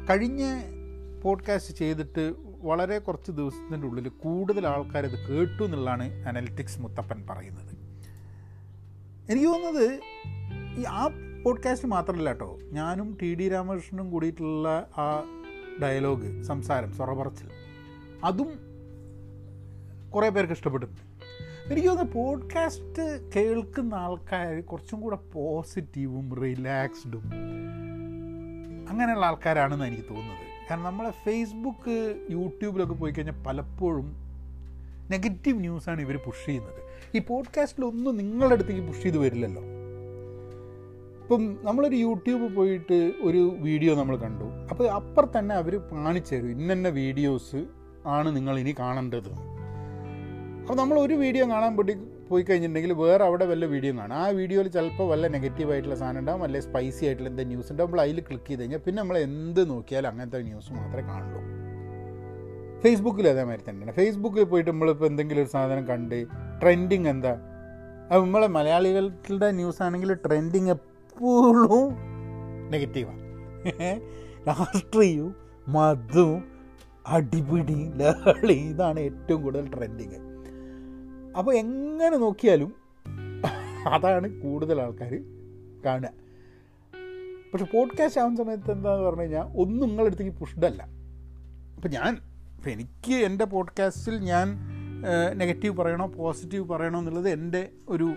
കഴിഞ്ഞ പോഡ്കാസ്റ്റ് ചെയ്തിട്ട് വളരെ കുറച്ച് ദിവസത്തിന്റെ ഉള്ളിൽ കൂടുതൽ ആൾക്കാർ ഇത് കേട്ടു എന്നുള്ളതാണ് അനലിറ്റിക്സ് മുത്തപ്പൻ പറയുന്നത്. എനിക്ക് തോന്നുന്നത് ഈ ആ പോഡ്കാസ്റ്റ് മാത്രമല്ല കേട്ടോ ഞാനും ടി ഡി രാമകൃഷ്ണനും കൂടിയിട്ടുള്ള ആ ഡയലോഗ് സംസാരം സ്വറപറച്ചിൽ. അതും കുറേ പേർക്ക് ഇഷ്ടപ്പെട്ടിട്ടുണ്ട്. എനിക്ക് തോന്നുന്നു പോഡ്കാസ്റ്റ് കേൾക്കുന്ന ആൾക്കാർ കുറച്ചും കൂടെ പോസിറ്റീവും റിലാക്സ്ഡും അങ്ങനെയുള്ള ആൾക്കാരാണെന്ന് എനിക്ക് തോന്നുന്നത്. കാരണം നമ്മളെ ഫേസ്ബുക്ക് യൂട്യൂബിലൊക്കെ പോയി കഴിഞ്ഞാൽ പലപ്പോഴും നെഗറ്റീവ് ന്യൂസാണ് ഇവർ പുഷ് ചെയ്യുന്നത്. ഈ പോഡ്കാസ്റ്റിലൊന്നും നിങ്ങളുടെ അടുത്തേക്ക് പുഷ് ചെയ്ത് വരില്ലല്ലോ. ഇപ്പം നമ്മളൊരു യൂട്യൂബ് പോയിട്ട് ഒരു വീഡിയോ നമ്മൾ കണ്ടു. അപ്പോൾ അപ്പുറം തന്നെ അവർ കാണിച്ചു തരും ഇന്ന വീഡിയോസ് ആണ് നിങ്ങൾ ഇനി കാണേണ്ടത്. അപ്പോൾ നമ്മൾ ഒരു വീഡിയോ കാണാൻ പോയി പോയി കഴിഞ്ഞിട്ടുണ്ടെങ്കിൽ വേറെ അവിടെ വല്ല വീഡിയോ കാണാം. ആ വീഡിയോയിൽ ചിലപ്പോൾ വല്ല നെഗറ്റീവ് ആയിട്ടുള്ള സാധനം ഉണ്ടാവും വല്ല സ്പൈസി ആയിട്ടുള്ള എന്തെങ്കിലും ന്യൂസ് ഉണ്ടാവും. നമ്മൾ അതിൽ ക്ലിക്ക് ചെയ്ത് കഴിഞ്ഞാൽ പിന്നെ നമ്മൾ എന്ത് നോക്കിയാലും അങ്ങനത്തെ ന്യൂസ് മാത്രമേ കാണുള്ളൂ. ഫേസ്ബുക്കിൽ അതേമാതിരി തന്നെയാണ്. ഫേസ്ബുക്കിൽ പോയിട്ട് നമ്മളിപ്പോൾ എന്തെങ്കിലും ഒരു സാധനം കണ്ട് ട്രെൻഡിങ് എന്താ? അത് നമ്മളെ മലയാളികളുടെ ന്യൂസ് ആണെങ്കിൽ ട്രെൻഡിങ് എപ്പോഴും നെഗറ്റീവാണ് രാഷ്ട്രീയവും മതവും അടിപിടി ലഹളി ഇതാണ് ഏറ്റവും കൂടുതൽ ട്രെൻഡിങ് അപ്പോൾ എങ്ങനെ നോക്കിയാലും അതാണ് കൂടുതൽ ആൾക്കാർ കാണുക. പക്ഷെ പോഡ്കാസ്റ്റ് ആവുന്ന സമയത്ത് എന്താന്ന് പറഞ്ഞു കഴിഞ്ഞാൽ ഒന്നും നിങ്ങളുടെ അടുത്തേക്ക് പുഷ്ഡല്ല അപ്പം ഞാൻ അപ്പം എനിക്ക് എന്റെ പോഡ്കാസ്റ്റിൽ ഞാൻ നെഗറ്റീവ് പറയണോ പോസിറ്റീവ് പറയണോ എന്നുള്ളത് എന്റെ ഒരു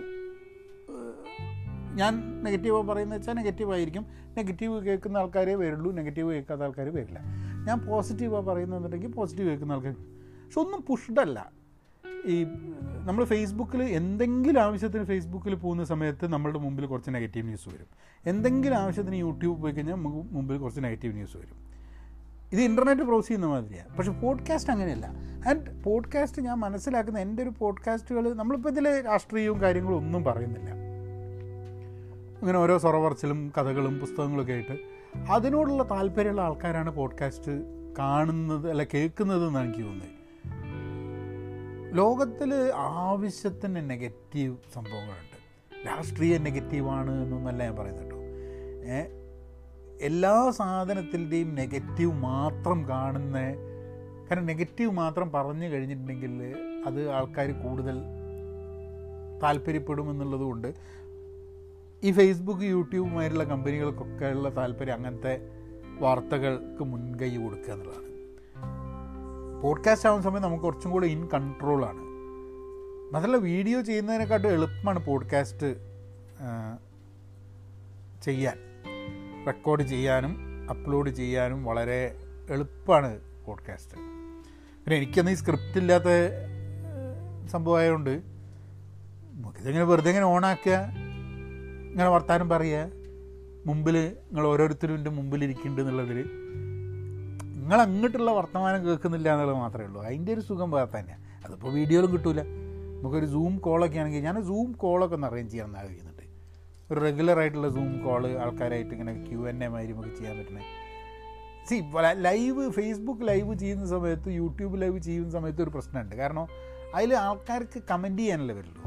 ഞാൻ നെഗറ്റീവ് പറയുന്നത് വെച്ചാൽ നെഗറ്റീവ് ആയിരിക്കും. നെഗറ്റീവ് കേൾക്കുന്ന ആൾക്കാരേ വരുള്ളൂ. നെഗറ്റീവ് കേൾക്കാത്ത ആൾക്കാർ വരില്ല. ഞാൻ പോസിറ്റീവാണ് പറയുന്നതെന്നുണ്ടെങ്കിൽ പോസിറ്റീവ് കേൾക്കുന്ന ആൾക്കാർ പക്ഷെ ഒന്നും പുഷ്ഡല്ല ഈ നമ്മൾ ഫേസ്ബുക്കിൽ എന്തെങ്കിലും ആവശ്യത്തിന് ഫേസ്ബുക്കിൽ പോകുന്ന സമയത്ത് നമ്മളുടെ മുമ്പിൽ കുറച്ച് നെഗറ്റീവ് ന്യൂസ് വരും. എന്തെങ്കിലും ആവശ്യത്തിന് യൂട്യൂബ് പോയി കഴിഞ്ഞാൽ നമുക്ക് മുമ്പിൽ കുറച്ച് നെഗറ്റീവ് ന്യൂസ് വരും. ഇത് ഇന്റർനെറ്റ് ബ്രൗസ് ചെയ്യുന്ന മാതിരിയാണ് പക്ഷേ പോഡ്കാസ്റ്റ് അങ്ങനെയല്ല. ആൻഡ് പോഡ്കാസ്റ്റ് ഞാൻ മനസ്സിലാക്കുന്ന എന്റെ ഒരു പോഡ്കാസ്റ്റുകൾ നമ്മളിപ്പോൾ ഇതിൽ രാഷ്ട്രീയവും കാര്യങ്ങളും ഒന്നും പറയുന്നില്ല. ഇങ്ങനെ ഓരോ സൊറവർച്ചിലും കഥകളും പുസ്തകങ്ങളൊക്കെ ആയിട്ട്. അതിനോടുള്ള താല്പര്യമുള്ള ആൾക്കാരാണ് പോഡ്കാസ്റ്റ് കാണുന്നത് അല്ല കേൾക്കുന്നത് എന്നാണ് എനിക്ക് തോന്നുന്നത്. ലോകത്തിൽ ആവശ്യത്തിന് നെഗറ്റീവ് സംഭവങ്ങളുണ്ട്. രാഷ്ട്രീയ നെഗറ്റീവാണ് എന്നൊന്നല്ല ഞാൻ പറയുന്നത് കേട്ടോ. എല്ലാ സാധനത്തിന്റെയും നെഗറ്റീവ് മാത്രം കാണുന്ന കാരണം നെഗറ്റീവ് മാത്രം പറഞ്ഞു കഴിഞ്ഞിട്ടുണ്ടെങ്കിൽ അത് ആൾക്കാർ കൂടുതൽ താല്പര്യപ്പെടുമെന്നുള്ളത് കൊണ്ട് ഈ ഫേസ്ബുക്ക് യൂട്യൂബുമായിട്ടുള്ള കമ്പനികൾക്കൊക്കെ ഉള്ള താല്പര്യം അങ്ങനത്തെ വാർത്തകൾക്ക് മുൻകൈ കൊടുക്കുക എന്നുള്ളതാണ്. പോഡ്കാസ്റ്റ് ആവുന്ന സമയം നമുക്ക് കുറച്ചും കൂടെ ഇൻ കൺട്രോളാണ് മാത്രമല്ല വീഡിയോ ചെയ്യുന്നതിനെക്കാട്ടും എളുപ്പമാണ് പോഡ്കാസ്റ്റ് ചെയ്യാൻ. റെക്കോർഡ് ചെയ്യാനും അപ്ലോഡ് ചെയ്യാനും വളരെ എളുപ്പമാണ് പോഡ്കാസ്റ്റ് പിന്നെ എനിക്കൊന്നും ഈ സ്ക്രിപ്റ്റ് ഇല്ലാത്ത സംഭവമായതുകൊണ്ട് നമുക്കിതെങ്ങനെ വെറുതെ എങ്ങനെ ഓണാക്കുക ഇങ്ങനെ വർത്താനം പറയുക മുമ്പിൽ നിങ്ങൾ ഓരോരുത്തരും എന്റെ മുമ്പിൽ ഇരിക്കുന്നുണ്ട് എന്നുള്ളതിൽ നിങ്ങൾ അങ്ങോട്ടുള്ള വർത്തമാനം കേൾക്കുന്നില്ല എന്നുള്ളത് മാത്രമേ ഉള്ളൂ. അതിന്റെ ഒരു സുഖം വേറെ തന്നെയാണ് അതിപ്പോൾ വീഡിയോയിലും കിട്ടൂല. നമുക്കൊരു സൂം കോളൊക്കെ ആണെങ്കിൽ ഞാൻ സൂം കോളൊക്കെ ഒന്ന് അറേഞ്ച് ചെയ്യാൻ ആഗ്രഹിക്കുന്നുണ്ട് ഒരു റെഗുലറായിട്ടുള്ള സൂം കോൾ ആൾക്കാരായിട്ട് ഇങ്ങനെ ക്യു എൻ എ മാതിരി നമുക്ക് ചെയ്യാൻ പറ്റണേ സി ലൈവ് ഫേസ്ബുക്ക് ലൈവ് ചെയ്യുന്ന സമയത്ത് യൂട്യൂബ് ലൈവ് ചെയ്യുന്ന സമയത്ത് ഒരു പ്രശ്നമുണ്ട്. കാരണം അതിൽ ആൾക്കാർക്ക് കമന്റ് ചെയ്യാനല്ലേ വരുള്ളൂ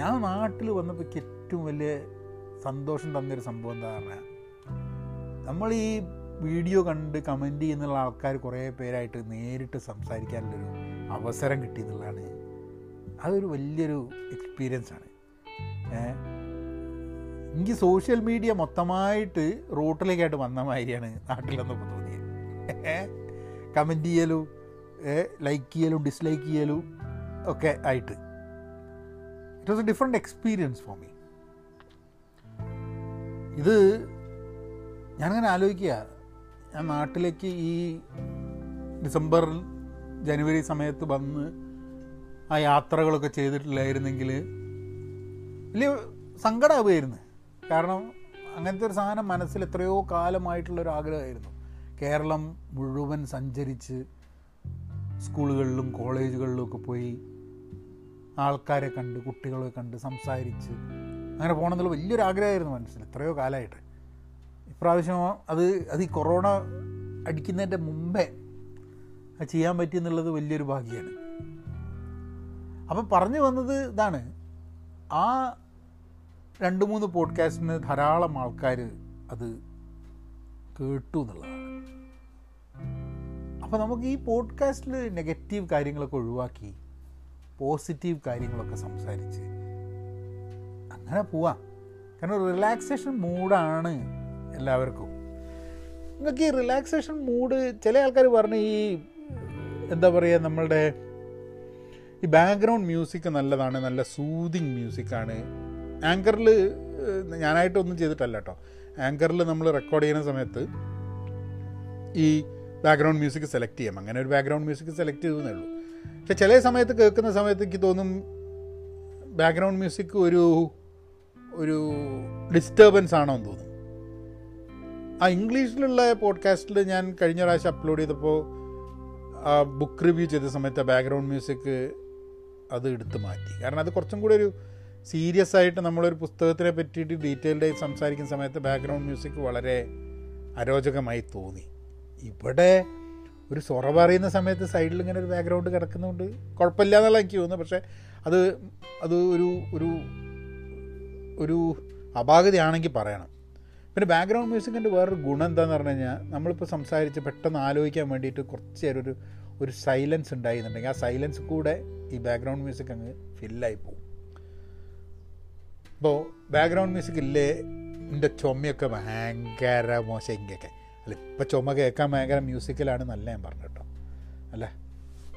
ഞാൻ നാട്ടിൽ വന്നപ്പോൾ ഏറ്റവും വലിയ സന്തോഷം തന്നൊരു സംഭവം എന്താ പറഞ്ഞാൽ നമ്മൾ ഈ വീഡിയോ കണ്ട് കമന്റ് ചെയ്യുന്നുള്ള ആൾക്കാർ കുറേ പേരായിട്ട് നേരിട്ട് സംസാരിക്കാനുള്ളൊരു അവസരം കിട്ടി എന്നുള്ളതാണ്. അതൊരു വലിയൊരു എക്സ്പീരിയൻസ് ആണ്. എനിക്ക് സോഷ്യൽ മീഡിയ മൊത്തമായിട്ട് റൂട്ടിലേക്കായിട്ട് വന്ന മാതിരിയാണ് നാട്ടിലെന്നൊക്കെ തോന്നിയത് കമന്റ് ചെയ്യലും ലൈക്ക് ചെയ്യലും ഡിസ്ലൈക്ക് ചെയ്യലും ഒക്കെ ആയിട്ട്. It was a different experience for me ഇത് ഞാനങ്ങനെ ആലോചിക്കുക. ഞാൻ നാട്ടിലേക്ക് ഈ ഡിസംബർ ജനുവരി സമയത്ത് വന്ന് ആ യാത്രകളൊക്കെ ചെയ്തിട്ടില്ലായിരുന്നെങ്കിൽ വലിയ സങ്കടമാവുമായിരുന്നു കാരണം അങ്ങനത്തെ ഒരു സാധനം മനസ്സിൽ എത്രയോ കാലമായിട്ടുള്ളൊരു ആഗ്രഹമായിരുന്നു. കേരളം മുഴുവൻ സഞ്ചരിച്ച് സ്കൂളുകളിലും കോളേജുകളിലും ഒക്കെ പോയി ആൾക്കാരെ കണ്ട് കുട്ടികളെ കണ്ട് സംസാരിച്ച് അങ്ങനെ പോകണമെന്നുള്ള വലിയൊരു ആഗ്രഹമായിരുന്നു മനസ്സിൽ എത്രയോ കാലമായിട്ട്. ഇപ്രാവശ്യം അത് അത് ഈ കൊറോണ അടിക്കുന്നതിന്റെ മുമ്പേ അത് ചെയ്യാൻ പറ്റിയെന്നുള്ളത് വലിയൊരു ഭാഗ്യമാണ് അപ്പം പറഞ്ഞു വന്നത് ഇതാണ് ആ രണ്ട് മൂന്ന് പോഡ്കാസ്റ്റിന് ധാരാളം ആൾക്കാർ അത് കേട്ടു എന്നുള്ളതാണ്. അപ്പോൾ നമുക്ക് ഈ പോഡ്കാസ്റ്റിൽ നെഗറ്റീവ് കാര്യങ്ങളൊക്കെ ഒഴിവാക്കി പോസിറ്റീവ് കാര്യങ്ങളൊക്കെ സംസാരിച്ച് അങ്ങനെ പോവാം. കാരണം റിലാക്സേഷൻ മൂഡാണ് എല്ലാവർക്കും. നിങ്ങൾക്ക് ഈ റിലാക്സേഷൻ മൂഡ് ചില ആൾക്കാർ പറഞ്ഞ് ഈ എന്താ പറയുക നമ്മളുടെ ഈ ബാക്ക്ഗ്രൗണ്ട് മ്യൂസിക് നല്ലതാണ് നല്ല സൂതിങ് മ്യൂസിക്കാണ് ആങ്കറിൽ ഞാനായിട്ടൊന്നും ചെയ്തിട്ടല്ല കേട്ടോ ആങ്കറിൽ നമ്മൾ റെക്കോർഡ് ചെയ്യുന്ന സമയത്ത് ഈ ബാക്ക്ഗ്രൗണ്ട് മ്യൂസിക് സെലക്ട് ചെയ്യാം. അങ്ങനെ ഒരു ബാക്ക്ഗ്രൗണ്ട് മ്യൂസിക് സെലക്ട് ചെയ്തേ ഉള്ളൂ. പക്ഷെ ചില സമയത്ത് കേൾക്കുന്ന സമയത്ത് എനിക്ക് തോന്നും ബാക്ക്ഗ്രൗണ്ട് മ്യൂസിക് ഒരു ഒരു ഡിസ്റ്റർബൻസ് ആണോ എന്ന് തോന്നുന്നു. ആ ഇംഗ്ലീഷിലുള്ള പോഡ്കാസ്റ്റിൽ ഞാൻ കഴിഞ്ഞ പ്രാവശ്യം അപ്ലോഡ് ചെയ്തപ്പോൾ ആ ബുക്ക് റിവ്യൂ ചെയ്ത സമയത്ത് ബാക്ക്ഗ്രൗണ്ട് മ്യൂസിക് അത് എടുത്ത് മാറ്റി. കാരണം അത് കുറച്ചും കൂടി ഒരു സീരിയസ് ആയിട്ട് നമ്മളൊരു പുസ്തകത്തിനെ പറ്റിയിട്ട് ഡീറ്റെയിൽഡായി സംസാരിക്കുന്ന സമയത്ത് ബാക്ക്ഗ്രൗണ്ട് മ്യൂസിക് വളരെ അരോചകമായി തോന്നി. ഇവിടെ ഒരു സൊറ പറയുന്ന സമയത്ത് സൈഡിൽ ഇങ്ങനെ ഒരു ബാക്ക്ഗ്രൗണ്ട് കിടക്കുന്നതുകൊണ്ട് കുഴപ്പമില്ല എന്നുള്ള എനിക്ക് തോന്നുന്നു. പക്ഷേ അത് അത് ഒരു ഒരു ഒരു അപാകതയാണെങ്കിൽ പറയണം. പിന്നെ ബാക്ക്ഗ്രൗണ്ട് മ്യൂസിക്കിന്റെ വേറൊരു ഗുണം എന്താണെന്ന് പറഞ്ഞു കഴിഞ്ഞാൽ നമ്മളിപ്പോൾ സംസാരിച്ച് പെട്ടെന്ന് ആലോചിക്കാൻ വേണ്ടിയിട്ട് കുറച്ച് നേരം ഒരു ഒരു സൈലൻസ് ഉണ്ടായിരുന്നുണ്ടെങ്കിൽ ആ സൈലൻസ് കൂടെ ഈ ബാക്ക്ഗ്രൗണ്ട് മ്യൂസിക് അങ്ങ് ഫില്ലായി പോകും ഇപ്പോൾ ബാക്ക്ഗ്രൗണ്ട് മ്യൂസിക് ഇല്ലേ? എന്റെ ചുമയൊക്കെ ഭയങ്കര മോശം ഇങ്ങൊക്കെ. അല്ല ഇപ്പം ചുമ കേൾക്കാൻ ഭയങ്കര മ്യൂസിക്കലാണ് നല്ല ഞാൻ പറഞ്ഞു കേട്ടോ. അല്ല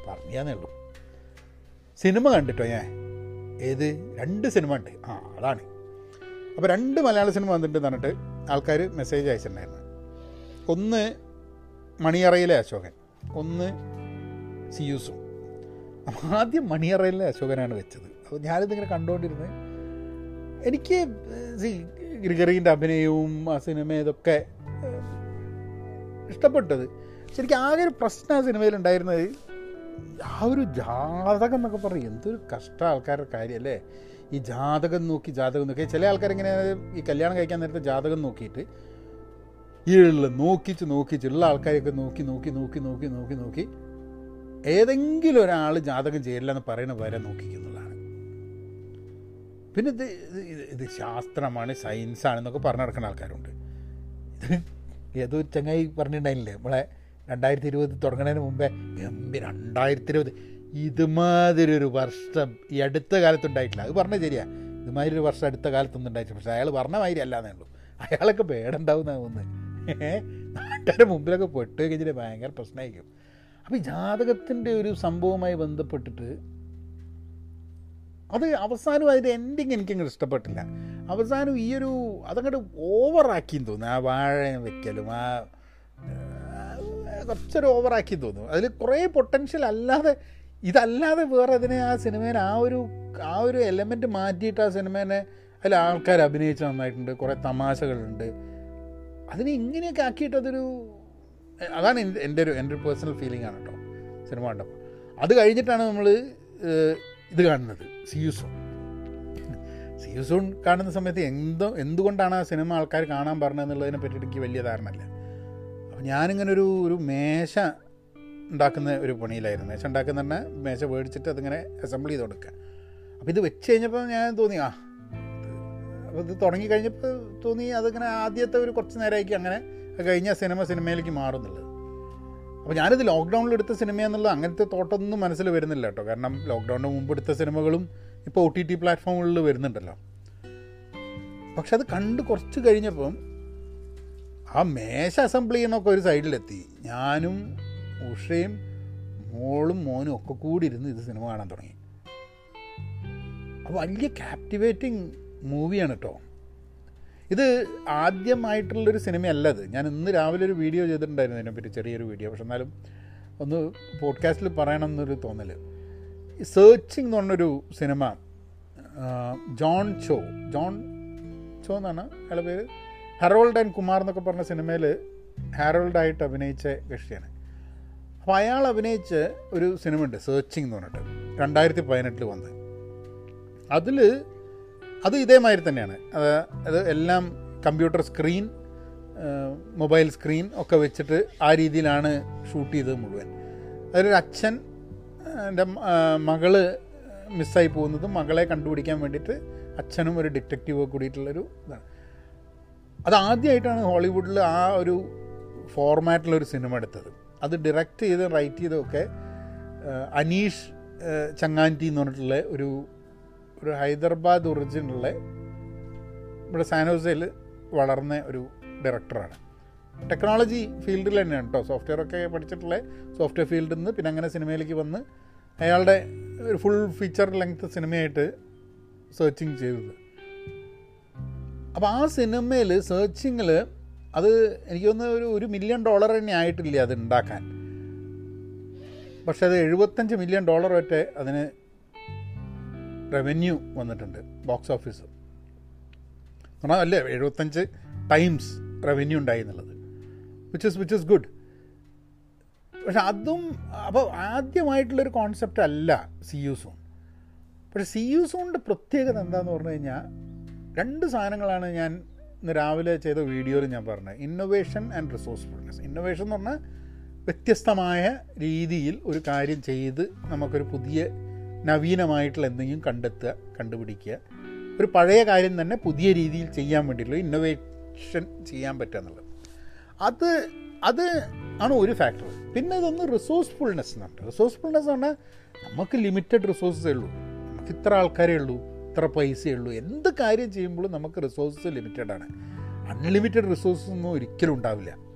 പറഞ്ഞാന്നേ ഉള്ളൂ. സിനിമ കണ്ടിട്ടോ ഞാൻ? ഏത്? രണ്ട് സിനിമ ഉണ്ട്. ആ അതാണ്. അപ്പോൾ രണ്ട് മലയാള സിനിമ വന്നിട്ട് പറഞ്ഞിട്ട് ആൾക്കാർ മെസ്സേജ് അയച്ചിട്ടുണ്ടായിരുന്നു. ഒന്ന് മണിയറയിലെ അശോകൻ ഒന്ന് സിയൂസും. അപ്പോൾ ആദ്യം മണിയറയിലെ അശോകനാണ് വെച്ചത്. അപ്പോൾ ഞാനിതിങ്ങനെ കണ്ടുകൊണ്ടിരുന്നത് എനിക്ക് സി ഗ്രിഗറിന്റെ അഭിനയവും ആ സിനിമ ഇതൊക്കെ ഇഷ്ടപ്പെട്ടത്. ശരിക്കും ആകെ ഒരു പ്രശ്നം ആ സിനിമയിൽ ഉണ്ടായിരുന്നത് ആ ഒരു ജാതകം എന്നൊക്കെ പറയും എന്തൊരു കഷ്ട ആൾക്കാരുടെ കാര്യമല്ലേ ഈ ജാതകം നോക്കി ജാതകം നോക്കി. ചില ആൾക്കാർ ഇങ്ങനെ ഈ കല്യാണം കഴിക്കാൻ നേരത്തെ ജാതകം നോക്കിയിട്ട് ഈ ഉള്ള നോക്കിച്ച് നോക്കിച്ച് ഉള്ള ആൾക്കാരെയൊക്കെ നോക്കി നോക്കി നോക്കി നോക്കി നോക്കി നോക്കി ഏതെങ്കിലും ഒരാൾ ജാതകം ചെയ്യില്ല എന്ന് പറയുന്ന വരെ നോക്കിക്കുന്നുള്ളതാണ് പിന്നെ ഇത് ഇത് ശാസ്ത്രമാണ് ശാസ്ത്രമാണ് സയൻസാണെന്നൊക്കെ പറഞ്ഞു നടക്കുന്ന ആൾക്കാരുണ്ട്. ഇത് ഏതോ ചങ്ങായി പറഞ്ഞിട്ടുണ്ടായില്ലേ? നമ്മളെ രണ്ടായിരത്തി ഇരുപത് തുടങ്ങുന്നതിന് മുമ്പേ ഗംഭീര രണ്ടായിരത്തി ഇരുപത്. ഇതുമാതിരി ഒരു വർഷം ഈ അടുത്ത കാലത്തുണ്ടായിട്ടില്ല. അത് പറഞ്ഞാൽ ശരിയാ. ഇതുമാതിരി ഒരു വർഷം അടുത്ത കാലത്തൊന്നും ഉണ്ടായിട്ടില്ല. പക്ഷേ അയാൾ പറഞ്ഞ മാതിരി അല്ലാന്നേ ഉള്ളൂ. അയാളൊക്കെ പേടുണ്ടാവുന്ന ഒന്ന് നാട്ടുകാരുടെ മുമ്പിലൊക്കെ പെട്ട് കഴിഞ്ഞിട്ട് ഭയങ്കര പ്രശ്നമായിരിക്കും അപ്പോൾ ജാതകത്തിന്റെ ഒരു സംഭവവുമായി ബന്ധപ്പെട്ടിട്ട് അത് അവസാനം അതിന്റെ എൻഡിങ് എനിക്കങ്ങോട്ട് ഇഷ്ടപ്പെട്ടില്ല. അവസാനം ഈ ഒരു അതങ്ങോട്ട് ഓവറാക്കിന്ന് തോന്നുന്നു. ആ വാഴ വെക്കലും ആ കുറച്ചൊരു ഓവറാക്കി തോന്നുന്നു. അതിൽ കുറേ പൊട്ടൻഷ്യൽ അല്ലാതെ ഇതല്ലാതെ വേറെ അതിനെ ആ സിനിമേനെ ആ ഒരു ആ ഒരു എലമെന്റ് മാറ്റിയിട്ട് ആ സിനിമേനെ അതിൽ ആൾക്കാർ അഭിനയിച്ച് നന്നായിട്ടുണ്ട് കുറേ തമാശകളുണ്ട്. അതിനെ ഇങ്ങനെയൊക്കെ ആക്കിയിട്ട് അതൊരു അതാണ് എന്റെ എന്റെ ഒരു എന്റെ ഒരു പേഴ്സണൽ ഫീലിംഗ് ആണ് കേട്ടോ സിനിമ കണ്ടപ്പോൾ. അത് കഴിഞ്ഞിട്ടാണ് നമ്മൾ ഇത് കാണുന്നത് സിയുസോൺ സിയുസോൺ കാണുന്ന സമയത്ത് എന്തോ എന്തുകൊണ്ടാണ് ആ സിനിമ ആൾക്കാർ കാണാൻ പറഞ്ഞതെന്നുള്ളതിനെ പറ്റിയിട്ട് എനിക്ക് വലിയ ധാരണയില്ല. അപ്പോൾ ഞാനിങ്ങനെ ഒരു ഒരു മേശ ഉണ്ടാക്കുന്ന ഒരു പണിയിലായിരുന്നു. മേശ ഉണ്ടാക്കുന്ന തന്നെ മേശ മേടിച്ചിട്ട് അതിങ്ങനെ അസംബിൾ ചെയ്ത് കൊടുക്കുക. അപ്പോൾ ഇത് വെച്ച് കഴിഞ്ഞപ്പോൾ ഞാൻ തോന്നി ആ അപ്പോൾ ഇത് തുടങ്ങി കഴിഞ്ഞപ്പോൾ തോന്നി അതിങ്ങനെ ആദ്യത്തെ ഒരു കുറച്ച് നേരമായിരിക്കും അങ്ങനെ കഴിഞ്ഞ സിനിമ സിനിമയിലേക്ക് മാറുന്നുള്ളത്. അപ്പോൾ ഞാനിത് ലോക്ക്ഡൗണിൽ എടുത്ത സിനിമ എന്നുള്ളത് അങ്ങനത്തെ തോട്ടൊന്നും മനസ്സിൽ വരുന്നില്ല കേട്ടോ. കാരണം ലോക്ക്ഡൗണിന് മുമ്പ് എടുത്ത സിനിമകളും ഇപ്പോൾ ഒ ടി ടി പ്ലാറ്റ്ഫോമുകളിൽ വരുന്നുണ്ടല്ലോ. പക്ഷെ അത് കണ്ട് കുറച്ച് കഴിഞ്ഞപ്പം ആ മേശ അസംബിൾ ചെയ്യുന്നൊക്കെ ഒരു സൈഡിലെത്തി ഞാനും ഉഷയും മോളും മോനും ഒക്കെ കൂടി ഇരുന്ന് ഇത് സിനിമ കാണാൻ തുടങ്ങി. വലിയ ക്യാപ്റ്റിവേറ്റിംഗ് മൂവിയാണ് കേട്ടോ ഇത് ആദ്യമായിട്ടുള്ളൊരു സിനിമയല്ല അത് ഞാൻ ഇന്ന് രാവിലെ ഒരു വീഡിയോ ചെയ്തിട്ടുണ്ടായിരുന്നു ഇതിനെപ്പറ്റി ചെറിയൊരു വീഡിയോ പക്ഷെ എന്നാലും ഒന്ന് പോഡ്കാസ്റ്റിൽ പറയണം എന്നൊരു തോന്നൽ സേർച്ചിങ് എന്ന് പറഞ്ഞൊരു സിനിമ ജോൺ ചോ ജോൺ ചോ എന്നാണ് അയാളുടെ പേര്. ഹെറോൾഡ് ആൻഡ് കുമാർ എന്നൊക്കെ പറഞ്ഞ സിനിമയിൽ ഹാരോൾഡായിട്ട് അഭിനയിച്ച കക്ഷിയാണ് അപ്പോൾ അയാൾ അഭിനയിച്ച ഒരു സിനിമ ഉണ്ട് സെർച്ചിങ് എന്ന് പറഞ്ഞിട്ട്. രണ്ടായിരത്തി പതിനെട്ടിൽ വന്ന് അതിൽ അത് ഇതേമാതിരി തന്നെയാണ്. അത് എല്ലാം കമ്പ്യൂട്ടർ സ്ക്രീൻ മൊബൈൽ സ്ക്രീൻ ഒക്കെ വെച്ചിട്ട് ആ രീതിയിലാണ് ഷൂട്ട് ചെയ്തത് മുഴുവൻ. അതിലൊരു അച്ഛൻ എന്റെ മകൾ മിസ്സായി പോകുന്നതും മകളെ കണ്ടുപിടിക്കാൻ വേണ്ടിയിട്ട് അച്ഛനും ഒരു ഡിറ്റക്റ്റീവ് കൂടിയിട്ടുള്ളൊരു ഇതാണ്. അത് ആദ്യമായിട്ടാണ് ഹോളിവുഡിൽ ആ ഒരു ഫോർമാറ്റിലൊരു സിനിമ എടുത്തത്. അത് ഡിറക്റ്റ് ചെയ്ത് റൈറ്റ് ചെയ്തൊക്കെ അനീഷ് ചങ്ങാന്റി എന്ന് പറഞ്ഞിട്ടുള്ള ഒരു ഒരു ഹൈദരാബാദ് ഒറിജിനുള്ള ഇവിടെ സാനോസയിൽ വളർന്ന ഒരു ഡയറക്ടറാണ് ടെക്നോളജി ഫീൽഡിൽ തന്നെയാണ് കേട്ടോ സോഫ്റ്റ്വെയർ ഒക്കെ പഠിച്ചിട്ടുള്ള സോഫ്റ്റ്വെയർ ഫീൽഡിൽ നിന്ന് പിന്നെ അങ്ങനെ സിനിമയിലേക്ക് വന്ന് അയാളുടെ ഒരു ഫുൾ ഫീച്ചർ ലെങ്ത് സിനിമയായിട്ട് സെർച്ചിങ് ചെയ്തത്. അപ്പോൾ ആ സിനിമയിൽ സെർച്ചിങ്ങിൽ അത് എനിക്ക് തോന്നുന്നു ഒരു ഒരു മില്യൺ ഡോളർ തന്നെ ആയിട്ടില്ല അത് ഉണ്ടാക്കാൻ പക്ഷെ അത് എഴുപത്തഞ്ച് മില്യൺ ഡോളർ വരെ അതിന് റവന്യൂ വന്നിട്ടുണ്ട് ബോക്സ് ഓഫീസ് പറഞ്ഞാൽ അല്ലേ എഴുപത്തഞ്ച് ടൈംസ് റവന്യൂ ഉണ്ടായി എന്നുള്ളത്. Which is which is good പക്ഷെ അതും അപ്പോൾ ആദ്യമായിട്ടുള്ളൊരു കോൺസെപ്റ്റ് അല്ല സി യു സോൺ പക്ഷെ സി യു സോണിന്റെ പ്രത്യേകത എന്താണെന്ന് പറഞ്ഞു കഴിഞ്ഞാൽ രണ്ട് സാധനങ്ങളാണ് ഞാൻ ഇന്ന് രാവിലെ ചെയ്ത വീഡിയോയിൽ ഞാൻ പറഞ്ഞത് ഇന്നൊവേഷൻ ആൻഡ് റിസോഴ്സ്ഫുൾനെസ് ഇന്നൊവേഷൻ എന്ന് പറഞ്ഞാൽ വ്യത്യസ്തമായ രീതിയിൽ ഒരു കാര്യം ചെയ്ത് നമുക്കൊരു പുതിയ നവീനമായിട്ടുള്ള എന്തെങ്കിലും കണ്ടെത്തുക കണ്ടുപിടിക്കുക. ഒരു പഴയ കാര്യം തന്നെ പുതിയ രീതിയിൽ ചെയ്യാൻ വേണ്ടിയിട്ടുള്ള ഇന്നൊവേഷൻ ചെയ്യാൻ പറ്റുക എന്നുള്ളത്. അത് അത് ആണ് ഒരു ഫാക്ടർ പിന്നെ ഇതൊന്ന് റിസോഴ്സ്ഫുൾനെസ് എന്നുണ്ട് റിസോഴ്സ്ഫുൾനെസ് എന്ന് പറഞ്ഞാൽ നമുക്ക് ലിമിറ്റഡ് റിസോഴ്സസേ ഉള്ളൂ. നമുക്ക് ഇത്ര ആൾക്കാരേ ഉള്ളൂ. ഇത്ര പൈസയുള്ളൂ. എന്ത് കാര്യം ചെയ്യുമ്പോഴും നമുക്ക് റിസോഴ്സസ് ലിമിറ്റഡ് ആണ്. അൺലിമിറ്റഡ് റിസോഴ്സസ് ഒന്നും ഒരിക്കലും ഉണ്ടാവില്ല.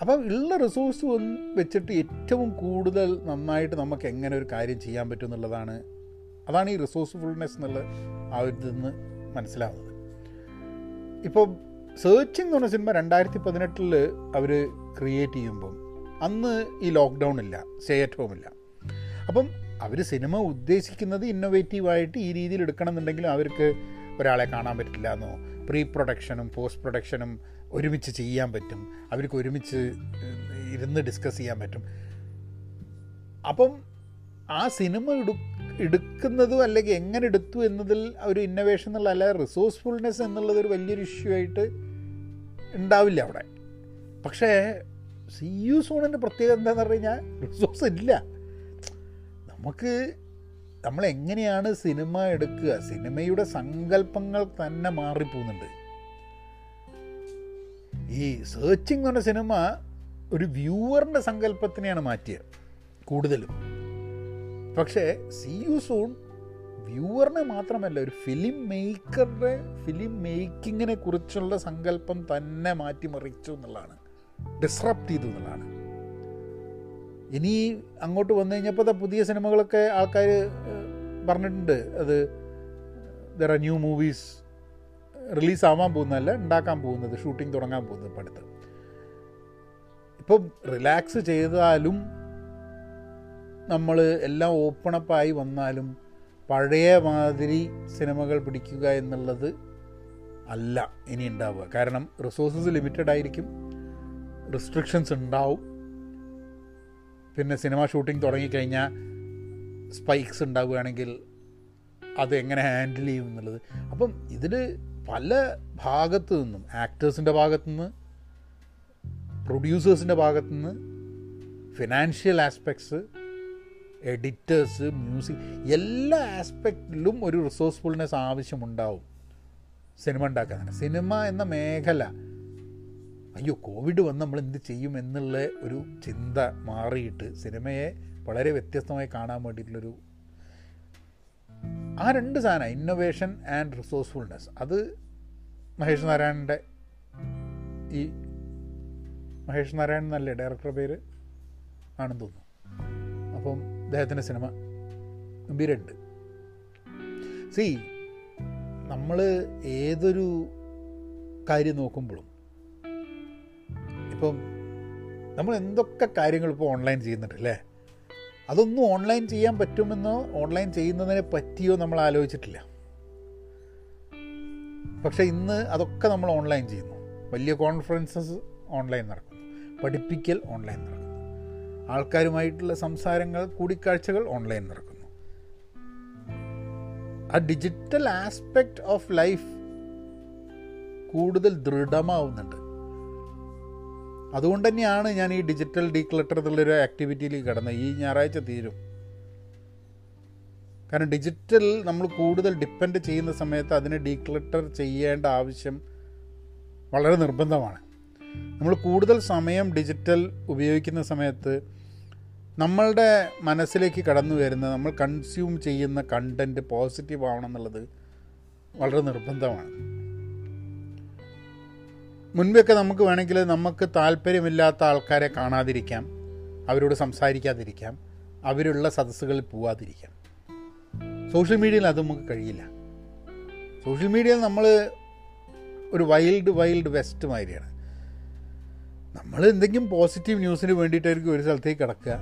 അപ്പം ഉള്ള റിസോഴ്സ് വെച്ചിട്ട് ഏറ്റവും കൂടുതൽ നന്നായിട്ട് നമുക്ക് എങ്ങനെ ഒരു കാര്യം ചെയ്യാൻ പറ്റും എന്നുള്ളതാണ്. അതാണ് ഈ റിസോഴ്സ്ഫുൾനെസ് എന്നുള്ള ആ ഒരു ഇതിന്ന് മനസ്സിലാവുന്നത്. ഇപ്പോൾ സേർച്ചിങ് എന്ന് പറഞ്ഞ സിനിമ രണ്ടായിരത്തി പതിനെട്ടിൽ അവർ ക്രിയേറ്റ് ചെയ്യുമ്പം അന്ന് ഈ ലോക്ക്ഡൗൺ ഇല്ല സ്റ്റേ അറ്റ് ഹോം ഇല്ല. അപ്പം അവർ സിനിമ ഉദ്ദേശിക്കുന്നത് ഇന്നൊവേറ്റീവായിട്ട് ഈ രീതിയിൽ എടുക്കണം എന്നുണ്ടെങ്കിലും അവർക്ക് ഒരാളെ കാണാൻ പറ്റില്ല എന്നോ പ്രീ പ്രൊഡക്ഷനും പോസ്റ്റ് പ്രൊഡക്ഷനും ഒരുമിച്ച് ചെയ്യാൻ പറ്റും അവർക്ക് ഒരുമിച്ച് ഇരുന്ന് ഡിസ്കസ് ചെയ്യാൻ പറ്റും. അപ്പം ആ സിനിമ എടു എടുക്കുന്നതും അല്ലെങ്കിൽ എങ്ങനെ എടുത്തു എന്നതിൽ ഒരു ഇന്നോവേഷൻ എന്നുള്ള അല്ലാതെ റിസോഴ്സ്ഫുൾനെസ് എന്നുള്ളത് ഒരു വലിയൊരു ഇഷ്യൂ ആയിട്ട് ഉണ്ടാവില്ല അവിടെ. പക്ഷേ സി യു സോണിന്റെ പ്രത്യേകത എന്താണെന്ന് പറഞ്ഞു കഴിഞ്ഞാൽ റിസോഴ്സ് ഇല്ല. നമുക്ക് നമ്മൾ എങ്ങനെയാണ് സിനിമ എടുക്കുക? സിനിമയുടെ സങ്കല്പങ്ങൾ തന്നെ മാറിപ്പോകുന്നുണ്ട്. ഈ സേർച്ചിങ് എന്ന് പറഞ്ഞ സിനിമ ഒരു വ്യൂവറിന്റെ സങ്കല്പത്തിനെയാണ് മാറ്റിയത് കൂടുതലും. പക്ഷേ സി യു സൂൺ വ്യൂവറിനെ മാത്രമല്ല ഒരു ഫിലിം മേക്കറുടെ ഫിലിം മേക്കിങ്ങിനെ കുറിച്ചുള്ള സങ്കല്പം തന്നെ മാറ്റിമറിച്ചു എന്നുള്ളതാണ്. ഡിസ്റപ്റ്റ് ചെയ്തു എന്നുള്ളതാണ്. ഇനി അങ്ങോട്ട് വന്നു കഴിഞ്ഞപ്പോൾ പുതിയ സിനിമകളൊക്കെ ആൾക്കാർ പറഞ്ഞിട്ടുണ്ട്. അത് ദർ ആർ ന്യൂ മൂവീസ് റിലീസാവാൻ പോകുന്നതല്ല ഉണ്ടാക്കാൻ പോകുന്നത് ഷൂട്ടിംഗ് തുടങ്ങാൻ പോകുന്നത് ഇപ്പം അടുത്ത് ഇപ്പം റിലാക്സ് ചെയ്താലും നമ്മൾ എല്ലാം ഓപ്പണപ്പായി വന്നാലും പഴയ മാതിരി സിനിമകൾ പിടിക്കുക എന്നുള്ളത് അല്ല ഇനി ഉണ്ടാവുക. കാരണം റിസോഴ്സസ് ലിമിറ്റഡ് ആയിരിക്കും റിസ്ട്രിക്ഷൻസ് ഉണ്ടാവും. പിന്നെ സിനിമ ഷൂട്ടിംഗ് തുടങ്ങിക്കഴിഞ്ഞാൽ സ്പൈക്സ് ഉണ്ടാവുകയാണെങ്കിൽ അത് എങ്ങനെ ഹാൻഡിൽ ചെയ്യും എന്നുള്ളത്. അപ്പം ഇതിൽ പല ഭാഗത്തു നിന്നും ആക്ടേഴ്സിന്റെ ഭാഗത്തു നിന്ന് പ്രൊഡ്യൂസേഴ്സിന്റെ ഭാഗത്തു നിന്ന് ഫിനാൻഷ്യൽ ആസ്പെക്ട്സ് എഡിറ്റേഴ്സ് മ്യൂസിക് എല്ലാ ആസ്പെക്റ്റിലും ഒരു റിസോഴ്സ്ഫുൾനെസ് ആവശ്യമുണ്ടാവും സിനിമ ഉണ്ടാക്കാൻ. സിനിമ എന്ന മേഖല അയ്യോ കോവിഡ് വന്ന് നമ്മൾ എന്ത് ചെയ്യും എന്നുള്ള ഒരു ചിന്ത മാറിയിട്ട് സിനിമയെ വളരെ വ്യത്യസ്തമായി കാണാൻ വേണ്ടിയിട്ടുള്ളൊരു ആ രണ്ട് സാധനം ഇന്നൊവേഷൻ ആൻഡ് റിസോഴ്സ്ഫുൾനെസ് അത് മഹേഷ് നാരായണന്റെ ഈ മഹേഷ് നാരായണൻ എന്നല്ലേ ഡയറക്ടറുടെ പേര്? ആണെന്ന് തോന്നുന്നു. അപ്പം അദ്ദേഹത്തിന്റെ സിനിമ ഗംഭീരമുണ്ട്. സി നമ്മൾ ഏതൊരു കാര്യം നോക്കുമ്പോഴും ഇപ്പം നമ്മൾ എന്തൊക്കെ കാര്യങ്ങൾ ഇപ്പോൾ ഓൺലൈൻ ചെയ്യുന്നുണ്ട് അല്ലേ? അതൊന്നും ഓൺലൈൻ ചെയ്യാൻ പറ്റുമെന്നോ ഓൺലൈൻ ചെയ്യുന്നതിനെ പറ്റിയോ നമ്മൾ ആലോചിച്ചിട്ടില്ല. പക്ഷേ ഇന്ന് അതൊക്കെ നമ്മൾ ഓൺലൈൻ ചെയ്യുന്നു. വലിയ കോൺഫറൻസസ് ഓൺലൈൻ നടക്കുന്നു. പഠിപ്പിക്കൽ ഓൺലൈൻ നടക്കുന്നു. ആൾക്കാരുമായിട്ടുള്ള സംസാരങ്ങൾ കൂടിക്കാഴ്ചകൾ ഓൺലൈൻ നടക്കുന്നു. ആ ഡിജിറ്റൽ ആസ്പെക്റ്റ് ഓഫ് ലൈഫ് കൂടുതൽ ദൃഢമാവുന്നുണ്ട്. അതുകൊണ്ട് തന്നെയാണ് ഞാൻ ഈ ഡിജിറ്റൽ ഡീക്ലട്ടർ എന്നുള്ളൊരു ആക്ടിവിറ്റിയിലേക്ക് കടന്നത്. ഈ ഞായറാഴ്ച തീരും. കാരണം ഡിജിറ്റൽ നമ്മൾ കൂടുതൽ ഡിപ്പെൻഡ് ചെയ്യുന്ന സമയത്ത് അതിനെ ഡീക്ലട്ടർ ചെയ്യേണ്ട ആവശ്യം വളരെ നിർബന്ധമാണ്. നമ്മൾ കൂടുതൽ സമയം ഡിജിറ്റൽ ഉപയോഗിക്കുന്ന സമയത്ത് നമ്മളുടെ മനസ്സിലേക്ക് കടന്നു വരുന്ന നമ്മൾ കൺസ്യൂം ചെയ്യുന്ന കണ്ടന്റ് പോസിറ്റീവ് ആവണം എന്നുള്ളത് വളരെ നിർബന്ധമാണ്. മുൻപൊക്കെ നമുക്ക് വേണമെങ്കിൽ നമുക്ക് താല്പര്യമില്ലാത്ത ആൾക്കാരെ കാണാതിരിക്കാം അവരോട് സംസാരിക്കാതിരിക്കാം അവരുള്ള സദസ്സുകളിൽ പോവാതിരിക്കാം. സോഷ്യൽ മീഡിയയിൽ അത് നമുക്ക് കഴിയില്ല. സോഷ്യൽ മീഡിയയിൽ നമ്മൾ ഒരു വൈൽഡ് വൈൽഡ് വെസ്റ്റ് മാതിരിയാണ്. നമ്മൾ എന്തെങ്കിലും പോസിറ്റീവ് ന്യൂസിന് വേണ്ടിയിട്ടായിരിക്കും ഒരു സ്ഥലത്തേക്ക് കിടക്കുക.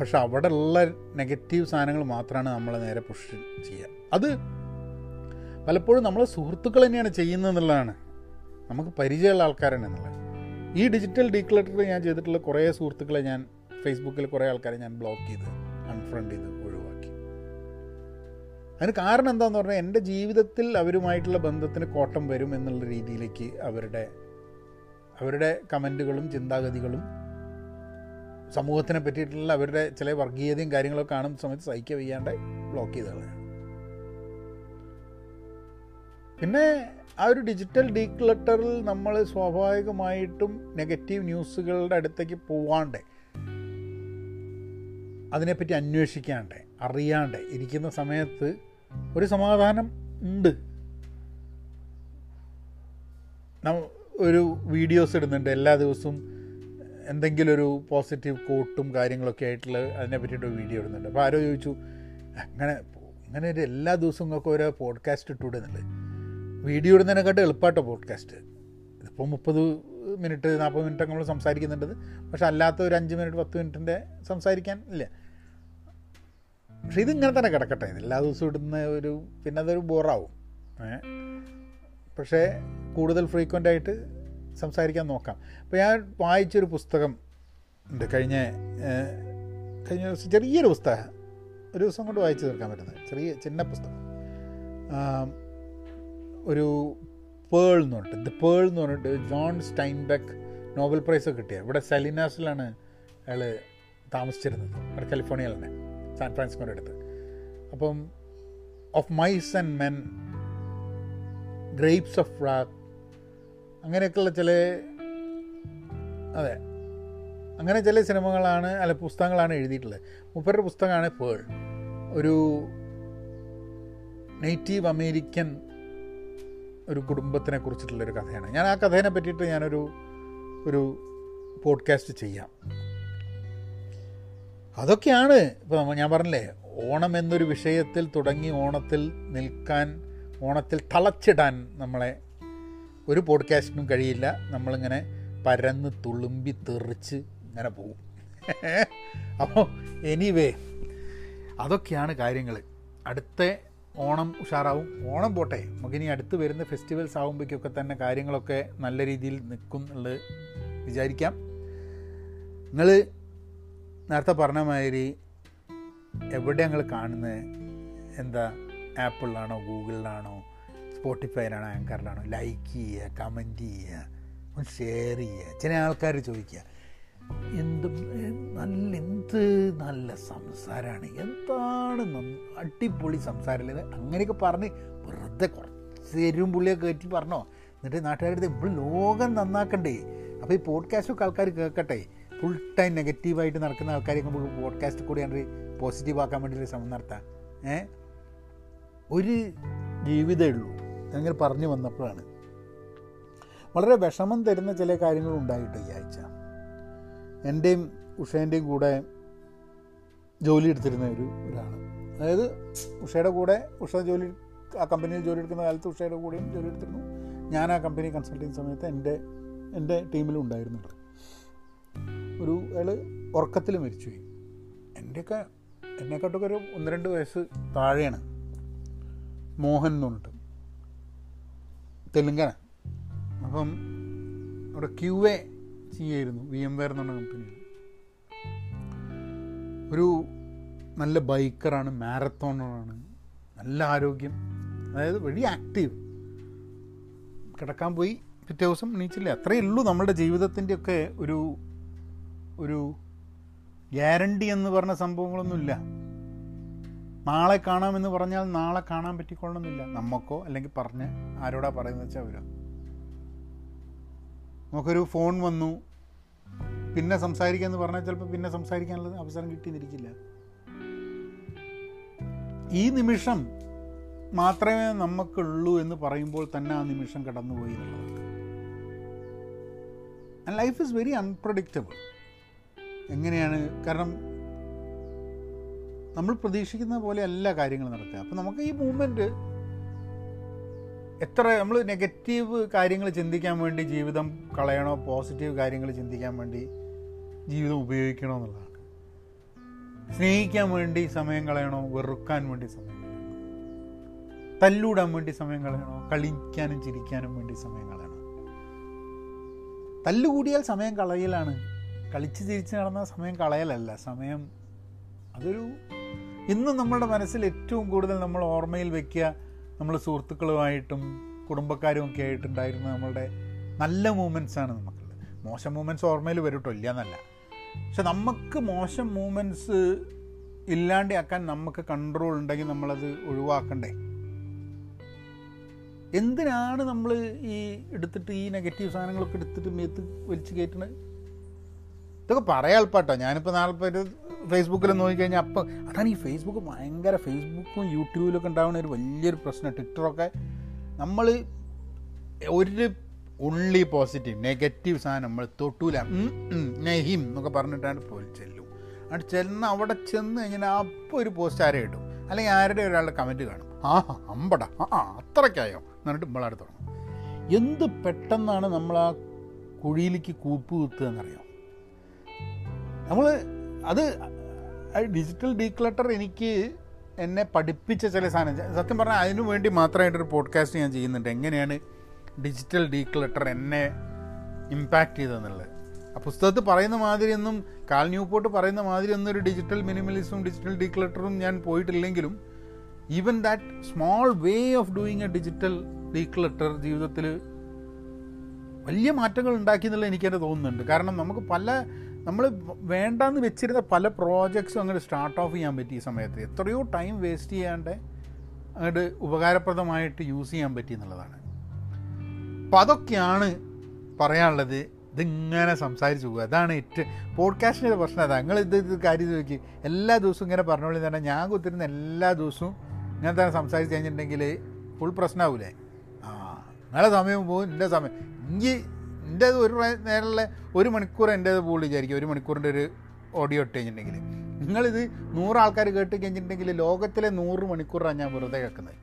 പക്ഷെ അവിടെ ഉള്ള നെഗറ്റീവ് സാധനങ്ങൾ മാത്രമാണ് നമ്മളെ നേരെ പുഷ് ചെയ്യുക. അത് പലപ്പോഴും നമ്മളെ സുഹൃത്തുക്കൾ തന്നെയാണ് ചെയ്യുന്നത് എന്നുള്ളതാണ്. നമുക്ക് പരിചയമുള്ള ആൾക്കാരാണ് എന്നുള്ളത് ഈ ഡിജിറ്റൽ ഡീക്ലറ്റർ ഞാൻ ചെയ്തിട്ടുള്ള കുറേ സുഹൃത്തുക്കളെ ഞാൻ ഫേസ്ബുക്കിൽ കുറേ ആൾക്കാരെ ഞാൻ ബ്ലോക്ക് ചെയ്ത് അൺഫ്രണ്ട് ചെയ്ത് ഒഴിവാക്കി. അതിന് കാരണം എന്താണെന്ന് പറഞ്ഞാൽ എന്റെ ജീവിതത്തിൽ അവരുമായിട്ടുള്ള ബന്ധത്തിന് കോട്ടം വരും എന്നുള്ള രീതിയിലേക്ക് അവരുടെ അവരുടെ കമന്റുകളും ചിന്താഗതികളും സമൂഹത്തിനെ പറ്റിയിട്ടുള്ള അവരുടെ ചില വർഗീയതയും കാര്യങ്ങളൊക്കെ കാണുന്ന സമയത്ത് സഹിക്കുക വയ്യാണ്ട് ബ്ലോക്ക് ചെയ്ത് കളയാണ് പിന്നെ ആ ഒരു ഡിജിറ്റൽ ഡീക്ലട്ടറിൽ നമ്മൾ സ്വാഭാവികമായിട്ടും നെഗറ്റീവ് ന്യൂസുകളുടെ അടുത്തേക്ക് പോവാണ്ട്. അതിനെപ്പറ്റി അന്വേഷിക്കാണ്ട് അറിയാണ്ട് ഇരിക്കുന്ന സമയത്ത് ഒരു സമാധാനം ഉണ്ട്. ഒരു വീഡിയോസ് ഇടുന്നുണ്ട്. എല്ലാ ദിവസവും എന്തെങ്കിലും ഒരു പോസിറ്റീവ് കോട്ടും കാര്യങ്ങളൊക്കെ ആയിട്ടുള്ള അതിനെ പറ്റിയിട്ട് വീഡിയോ ഇടുന്നുണ്ട്. അപ്പോൾ ആരോ ചോദിച്ചു അങ്ങനെ അങ്ങനെ ഒരു എല്ലാ ദിവസവും നിങ്ങൾക്ക് ഓരോ പോഡ്കാസ്റ്റ് ഇട്ടുവിടുന്നുണ്ട് വീഡിയോ ഇടുന്നതിനെക്കാട്ടും എളുപ്പമായിട്ടോ പോഡ്കാസ്റ്റ് ഇതിപ്പോൾ മുപ്പത് മിനിറ്റ് നാൽപ്പത് മിനിറ്റ് നമ്മൾ സംസാരിക്കുന്നുണ്ട് പക്ഷെ അല്ലാത്ത ഒരു അഞ്ച് മിനിറ്റ് പത്ത് മിനിറ്റിന്റെ സംസാരിക്കാൻ ഇല്ല. പക്ഷെ ഇതിങ്ങനെ തന്നെ കിടക്കട്ടെ. എല്ലാ ദിവസവും ഇടുന്ന ഒരു പിന്നെ അതൊരു ബോറാവും പക്ഷേ കൂടുതൽ ഫ്രീക്വന്റ് ആയിട്ട് സംസാരിക്കാൻ നോക്കാം. അപ്പോൾ ഞാൻ വായിച്ചൊരു പുസ്തകം ഉണ്ട്. കഴിഞ്ഞ കഴിഞ്ഞ ദിവസം ചെറിയൊരു പുസ്തകം. ഒരു ദിവസം കൊണ്ട് വായിച്ചു തീർക്കാൻ പറ്റുന്നത്. ചെറിയ ചിന്ന പുസ്തകം. ഒരു പേൾ എന്ന് പറഞ്ഞിട്ട് ദ പേൾ എന്ന് പറഞ്ഞിട്ട് ജോൺ സ്റ്റൈൻബെക്ക് നോബൽ പ്രൈസ് കിട്ടിയ ഇവിടെ സെലിനാസിലാണ് അയാൾ താമസിച്ചിരുന്നത്. അവിടെ കാലിഫോർണിയയിൽ തന്നെ സാൻ ഫ്രാൻസിസ്കോയുടെ അടുത്ത്. അപ്പം of mice and men grapes of wrath അങ്ങനെയൊക്കെയുള്ള ചില അതെ അങ്ങനെ ചില സിനിമകളാണ് അല്ല പുസ്തകങ്ങളാണ് എഴുതിയിട്ടുള്ളത്. മുപ്പരുടെ പുസ്തകമാണ് പേൾ. ഒരു നേറ്റീവ് അമേരിക്കൻ ഒരു കുടുംബത്തിനെ കുറിച്ചിട്ടുള്ളൊരു കഥയാണ്. ഞാൻ ആ കഥേനെ പറ്റിയിട്ട് ഞാനൊരു ഒരു പോഡ്കാസ്റ്റ് ചെയ്യാം. അതൊക്കെയാണ് ഇപ്പോൾ ഞാൻ പറഞ്ഞില്ലേ ഓണം എന്നൊരു വിഷയത്തിൽ തുടങ്ങി ഓണത്തിൽ നിൽക്കാൻ ഓണത്തിൽ തളച്ചിടാൻ നമ്മളെ ഒരു പോഡ്കാസ്റ്റിനും കഴിയില്ല. നമ്മളിങ്ങനെ പരന്ന് തുളുമ്പി തെറിച്ച് ഇങ്ങനെ പോകും. അപ്പോൾ എനിവേ അതൊക്കെയാണ് കാര്യങ്ങൾ അടുത്ത ഓണം ഉഷാറാവും. ഓണം പോട്ടെ. നമുക്കിനി അടുത്ത് വരുന്ന ഫെസ്റ്റിവൽസ് ആകുമ്പോഴേക്കൊക്കെ തന്നെ കാര്യങ്ങളൊക്കെ നല്ല രീതിയിൽ നിൽക്കും എന്നുള്ളത് വിചാരിക്കാം. നിങ്ങൾ നേരത്തെ പറഞ്ഞ മാതിരി എവിടെ ഞങ്ങൾ കാണുന്നത് എന്താ ആപ്പിളിലാണോ ഗൂഗിളിലാണോ സ്പോട്ടിഫൈയിലാണോ ആങ്കറിലാണോ? ലൈക്ക് ചെയ്യുക കമന്റ് ചെയ്യുക ഒന്ന് ഷെയർ ചെയ്യുക. ചില ആൾക്കാർ ചോദിക്കുക എന്ത് നല്ല എന്ത് നല്ല സംസാരമാണ് എന്താണ് അടിപൊളി സംസാരമല്ലേ അങ്ങനെയൊക്കെ പറഞ്ഞ് വെറുതെ കുറച്ച് തരും പുള്ളിയൊക്കെ കയറ്റി പറഞ്ഞോ. എന്നിട്ട് നാട്ടുകാരുടെ ഇപ്പോൾ ലോകം നന്നാക്കണ്ടേ. അപ്പോൾ ഈ പോഡ്കാസ്റ്റൊക്കെ ആൾക്കാർ കേൾക്കട്ടെ. ഫുൾ ടൈം നെഗറ്റീവായിട്ട് നടക്കുന്ന ആൾക്കാരെയൊക്കെ നമുക്ക് പോഡ്കാസ്റ്റ് കൂടി കൂടിയാണ് പോസിറ്റീവ് ആക്കാൻ വേണ്ടി ശ്രമം നടത്താം. ഏ? ഒരു ജീവിതമേ ഉള്ളൂ. അങ്ങനെ പറഞ്ഞു വന്നപ്പോഴാണ്. വളരെ വിഷമം തരുന്ന ചില കാര്യങ്ങൾ ഉണ്ടായിട്ട് ഈ ആഴ്ച? എന്റെയും ഉഷേന്റെയും കൂടെ ജോലി എടുത്തിരുന്ന ഒരു ഒരാൾ അതായത് ഉഷയുടെ കൂടെ ഉഷ ജോലി ആ കമ്പനിയിൽ ജോലി എടുക്കുന്ന കാലത്ത് ഉഷയുടെ കൂടെയും ജോലി എടുത്തിരുന്നു. ഞാൻ ആ കമ്പനി കൺസൾട്ടിങ് സമയത്ത് എന്റെ എന്റെ ടീമിലും ഉണ്ടായിരുന്നു ആൾ. ഒരു അയാൾ ഉറക്കത്തിൽ മരിച്ചുപോയി. എന്റെയൊക്കെ എന്നെക്കാട്ടൊക്കെ ഒരു ഒന്ന് രണ്ട് വയസ്സ് താഴെയാണ്. മോഹൻ എന്ന് പറഞ്ഞിട്ട്. തെലുങ്കാന. അപ്പം അവിടെ ക്യു എ ചെയ്യായിരുന്നു വി എം വെയർ എന്ന് പറഞ്ഞ കമ്പനിയിൽ ഒരു നല്ല ബൈക്കറാണ് മാരത്തോണറാണ് നല്ല ആരോഗ്യം അതായത് വെരി ആക്റ്റീവ് കിടക്കാൻ പോയി പിറ്റേ ദിവസം എണീച്ചില്ല. അത്രയേ ഉള്ളൂ നമ്മുടെ ജീവിതത്തിന്റെയൊക്കെ ഒരു ഒരു ഗ്യാരണ്ടി എന്ന് പറഞ്ഞ സംഭവങ്ങളൊന്നുമില്ല. നാളെ കാണാമെന്ന് പറഞ്ഞാൽ നാളെ കാണാൻ പറ്റിക്കൊള്ളണമെന്നില്ല. നമുക്കോ അല്ലെങ്കിൽ പറഞ്ഞ് ആരോടാ പറയുന്നത് വെച്ചാൽ അവരോ. നമുക്കൊരു ഫോൺ വന്നു. പിന്നെ സംസാരിക്കാന്ന് പറഞ്ഞാൽ ചിലപ്പോൾ പിന്നെ സംസാരിക്കാനുള്ള അവസരം കിട്ടിയെന്നിരിക്കില്ല ഈ നിമിഷം മാത്രമേ നമുക്കുള്ളൂ എന്ന് പറയുമ്പോൾ തന്നെ ആ നിമിഷം കടന്നുപോയി എന്നുള്ളത്. ലൈഫ് ഇസ് വെരി അൺപ്രഡിക്റ്റബിൾ എങ്ങനെയാണ്? കാരണം നമ്മൾ പ്രതീക്ഷിക്കുന്ന പോലെ അല്ല കാര്യങ്ങൾ നടക്കുക അപ്പം നമുക്ക് ഈ മൂവ്മെന്റ് എത്ര നമ്മൾ നെഗറ്റീവ് കാര്യങ്ങൾ ചിന്തിക്കാൻ വേണ്ടി ജീവിതം കളയണോ പോസിറ്റീവ് കാര്യങ്ങൾ ചിന്തിക്കാൻ വേണ്ടി ജീവിതം ഉപയോഗിക്കണോ എന്നുള്ളതാണ്. സ്നേഹിക്കാൻ വേണ്ടി സമയം കളയണോ വെറുക്കാൻ വേണ്ടി സമയം കളയണോ? തല്ലൂടാൻ വേണ്ടി സമയം കളയണോ കളിക്കാനും ചിരിക്കാനും വേണ്ടി സമയം കളയണോ? തല്ലുകൂടിയാൽ സമയം കളയലാണ്. കളിച്ച് ചിരിച്ച് നടന്ന സമയം കളയലല്ല. സമയം അതൊരു ഇന്ന് നമ്മുടെ മനസ്സിൽ ഏറ്റവും കൂടുതൽ നമ്മൾ ഓർമ്മയിൽ വെക്കുക നമ്മൾ സുഹൃത്തുക്കളുമായിട്ടും കുടുംബക്കാരും ഒക്കെ ആയിട്ടുണ്ടായിരുന്ന നമ്മളുടെ നല്ല മൂമെൻസാണ് നമുക്കുള്ളത്. മോശം മൂമെന്റ്സ് ഓർമ്മയിൽ വരുട്ടോ ഇല്ല എന്നല്ല പക്ഷെ നമുക്ക് മോശം മൂമെന്റ്സ് ഇല്ലാണ്ടാക്കാൻ നമുക്ക് കൺട്രോൾ ഉണ്ടെങ്കിൽ നമ്മളത് ഒഴിവാക്കണ്ടേ? എന്തിനാണ് നമ്മൾ ഈ എടുത്തിട്ട് ഈ നെഗറ്റീവ് സാധനങ്ങളൊക്കെ എടുത്തിട്ട് മേത്ത് വലിച്ചു കയറ്റണത്? ഇതൊക്കെ പറയാൻ എളുപ്പാട്ടോ ഞാനിപ്പോൾ നാളെ ഫേസ്ബുക്കിൽ നോക്കിക്കഴിഞ്ഞാൽ അപ്പം അതാണ് ഈ ഫേസ്ബുക്ക് ഭയങ്കര ഫേസ്ബുക്കും യൂട്യൂബിലൊക്കെ ഉണ്ടാകുന്ന ഒരു വലിയൊരു പ്രശ്നം. ട്വിറ്ററൊക്കെ നമ്മൾ ഒരു ഉള്ളി പോസിറ്റീവ് നെഗറ്റീവ് സാധനം നമ്മൾ തൊട്ടൂല. നെഹിം എന്നൊക്കെ പറഞ്ഞിട്ടാണ് പോയി ചെല്ലും. അവിടെ ചെന്ന് അവിടെ ചെന്ന് കഴിഞ്ഞാൽ അപ്പോൾ ഒരു പോസ്റ്റ് ആരെ കിട്ടും? അല്ലെങ്കിൽ ആരുടെ ഒരാളുടെ കമന്റ് കാണും? ആ അമ്പട. ആ അത്രയ്ക്കായോ എന്നിട്ട് നമ്മളവിടെ തുടങ്ങും. എന്ത് പെട്ടെന്നാണ് നമ്മൾ ആ കുഴിയിലേക്ക് കൂപ്പ് കുത്തുക എന്നറിയാം? നമ്മൾ അത് ഡിജിറ്റൽ ഡീക്ലട്ടർ എനിക്ക് എന്നെ പഠിപ്പിച്ച ചില സാധനം. സത്യം പറഞ്ഞാൽ അതിനു വേണ്ടി മാത്രമായിട്ടൊരു പോഡ്കാസ്റ്റ് ഞാൻ ചെയ്യുന്നുണ്ട്. എങ്ങനെയാണ് ഡിജിറ്റൽ ഡീക്ലട്ടർ എന്നെ ഇമ്പാക്റ്റ് ചെയ്തതെന്നുള്ളത്. ആ പുസ്തകത്തിൽ പറയുന്ന മാതിരിയൊന്നും കാൽ ന്യൂപോർട്ട് പറയുന്ന മാതിരിയൊന്നും ഒരു ഡിജിറ്റൽ മിനിമലിസവും ഡിജിറ്റൽ ഡീക്ലട്ടറും ഞാൻ പോയിട്ടില്ലെങ്കിലും even that small way of doing a digital declutter ജീവിതത്തിൽ വലിയ മാറ്റങ്ങൾ ഉണ്ടാക്കി എന്നുള്ളത് എനിക്കത് തോന്നുന്നുണ്ട്. കാരണം നമുക്ക് പല നമ്മൾ വേണ്ടാന്ന് വെച്ചിരുന്ന പല പ്രോജക്ട്സും അങ്ങോട്ട് സ്റ്റാർട്ട് ഓഫ് ചെയ്യാൻ പറ്റി ഈ സമയത്ത്. എത്രയോ ടൈം വേസ്റ്റ് ചെയ്യാണ്ട് അങ്ങോട്ട് ഉപകാരപ്രദമായിട്ട് യൂസ് ചെയ്യാൻ പറ്റി എന്നുള്ളതാണ്. അപ്പം അതൊക്കെയാണ് പറയാനുള്ളത്. ഇതിങ്ങനെ സംസാരിച്ചു പോകുക അതാണ് ഏറ്റവും പോഡ്കാസ്റ്റിന്റെ പ്രശ്നം അതാണ് നിങ്ങൾ ഇത് ഇത് കാര്യം ചോദിക്കും എല്ലാ ദിവസവും ഇങ്ങനെ പറഞ്ഞോളി തന്നെ ഞാൻ കുത്തിരുന്ന എല്ലാ ദിവസവും ഇങ്ങനെ തന്നെ സംസാരിച്ച് കഴിഞ്ഞിട്ടുണ്ടെങ്കിൽ ഫുൾ പ്രശ്നമാവില്ലേ ആ നിങ്ങളെ സമയം പോകും എന്റെ സമയം. എനിക്ക് എന്റേത് ഒരു നേരമുള്ള ഒരു മണിക്കൂർ എന്റേത് പോൾ വിചാരിക്കും ഒരു മണിക്കൂറിന്റെ ഒരു ഓഡിയോ ഇട്ട് കഴിഞ്ഞിട്ടുണ്ടെങ്കിൽ നിങ്ങളിത് നൂറ് ആൾക്കാർ കേട്ട് കഴിഞ്ഞിട്ടുണ്ടെങ്കിൽ ലോകത്തിലെ നൂറ് മണിക്കൂറാണ് ഞാൻ വെറുതെ കേൾക്കുന്നത്.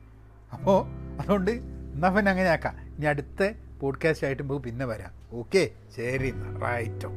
അപ്പോൾ അതുകൊണ്ട് എന്നാൽ പിന്നെ അങ്ങനെ ആക്കാം ഇനി അടുത്ത പോഡ്കാസ്റ്റ് ആയിട്ട് നമുക്ക് പിന്നെ വരാം. ഓക്കെ ശരി എന്നാൽ റൈറ്റോ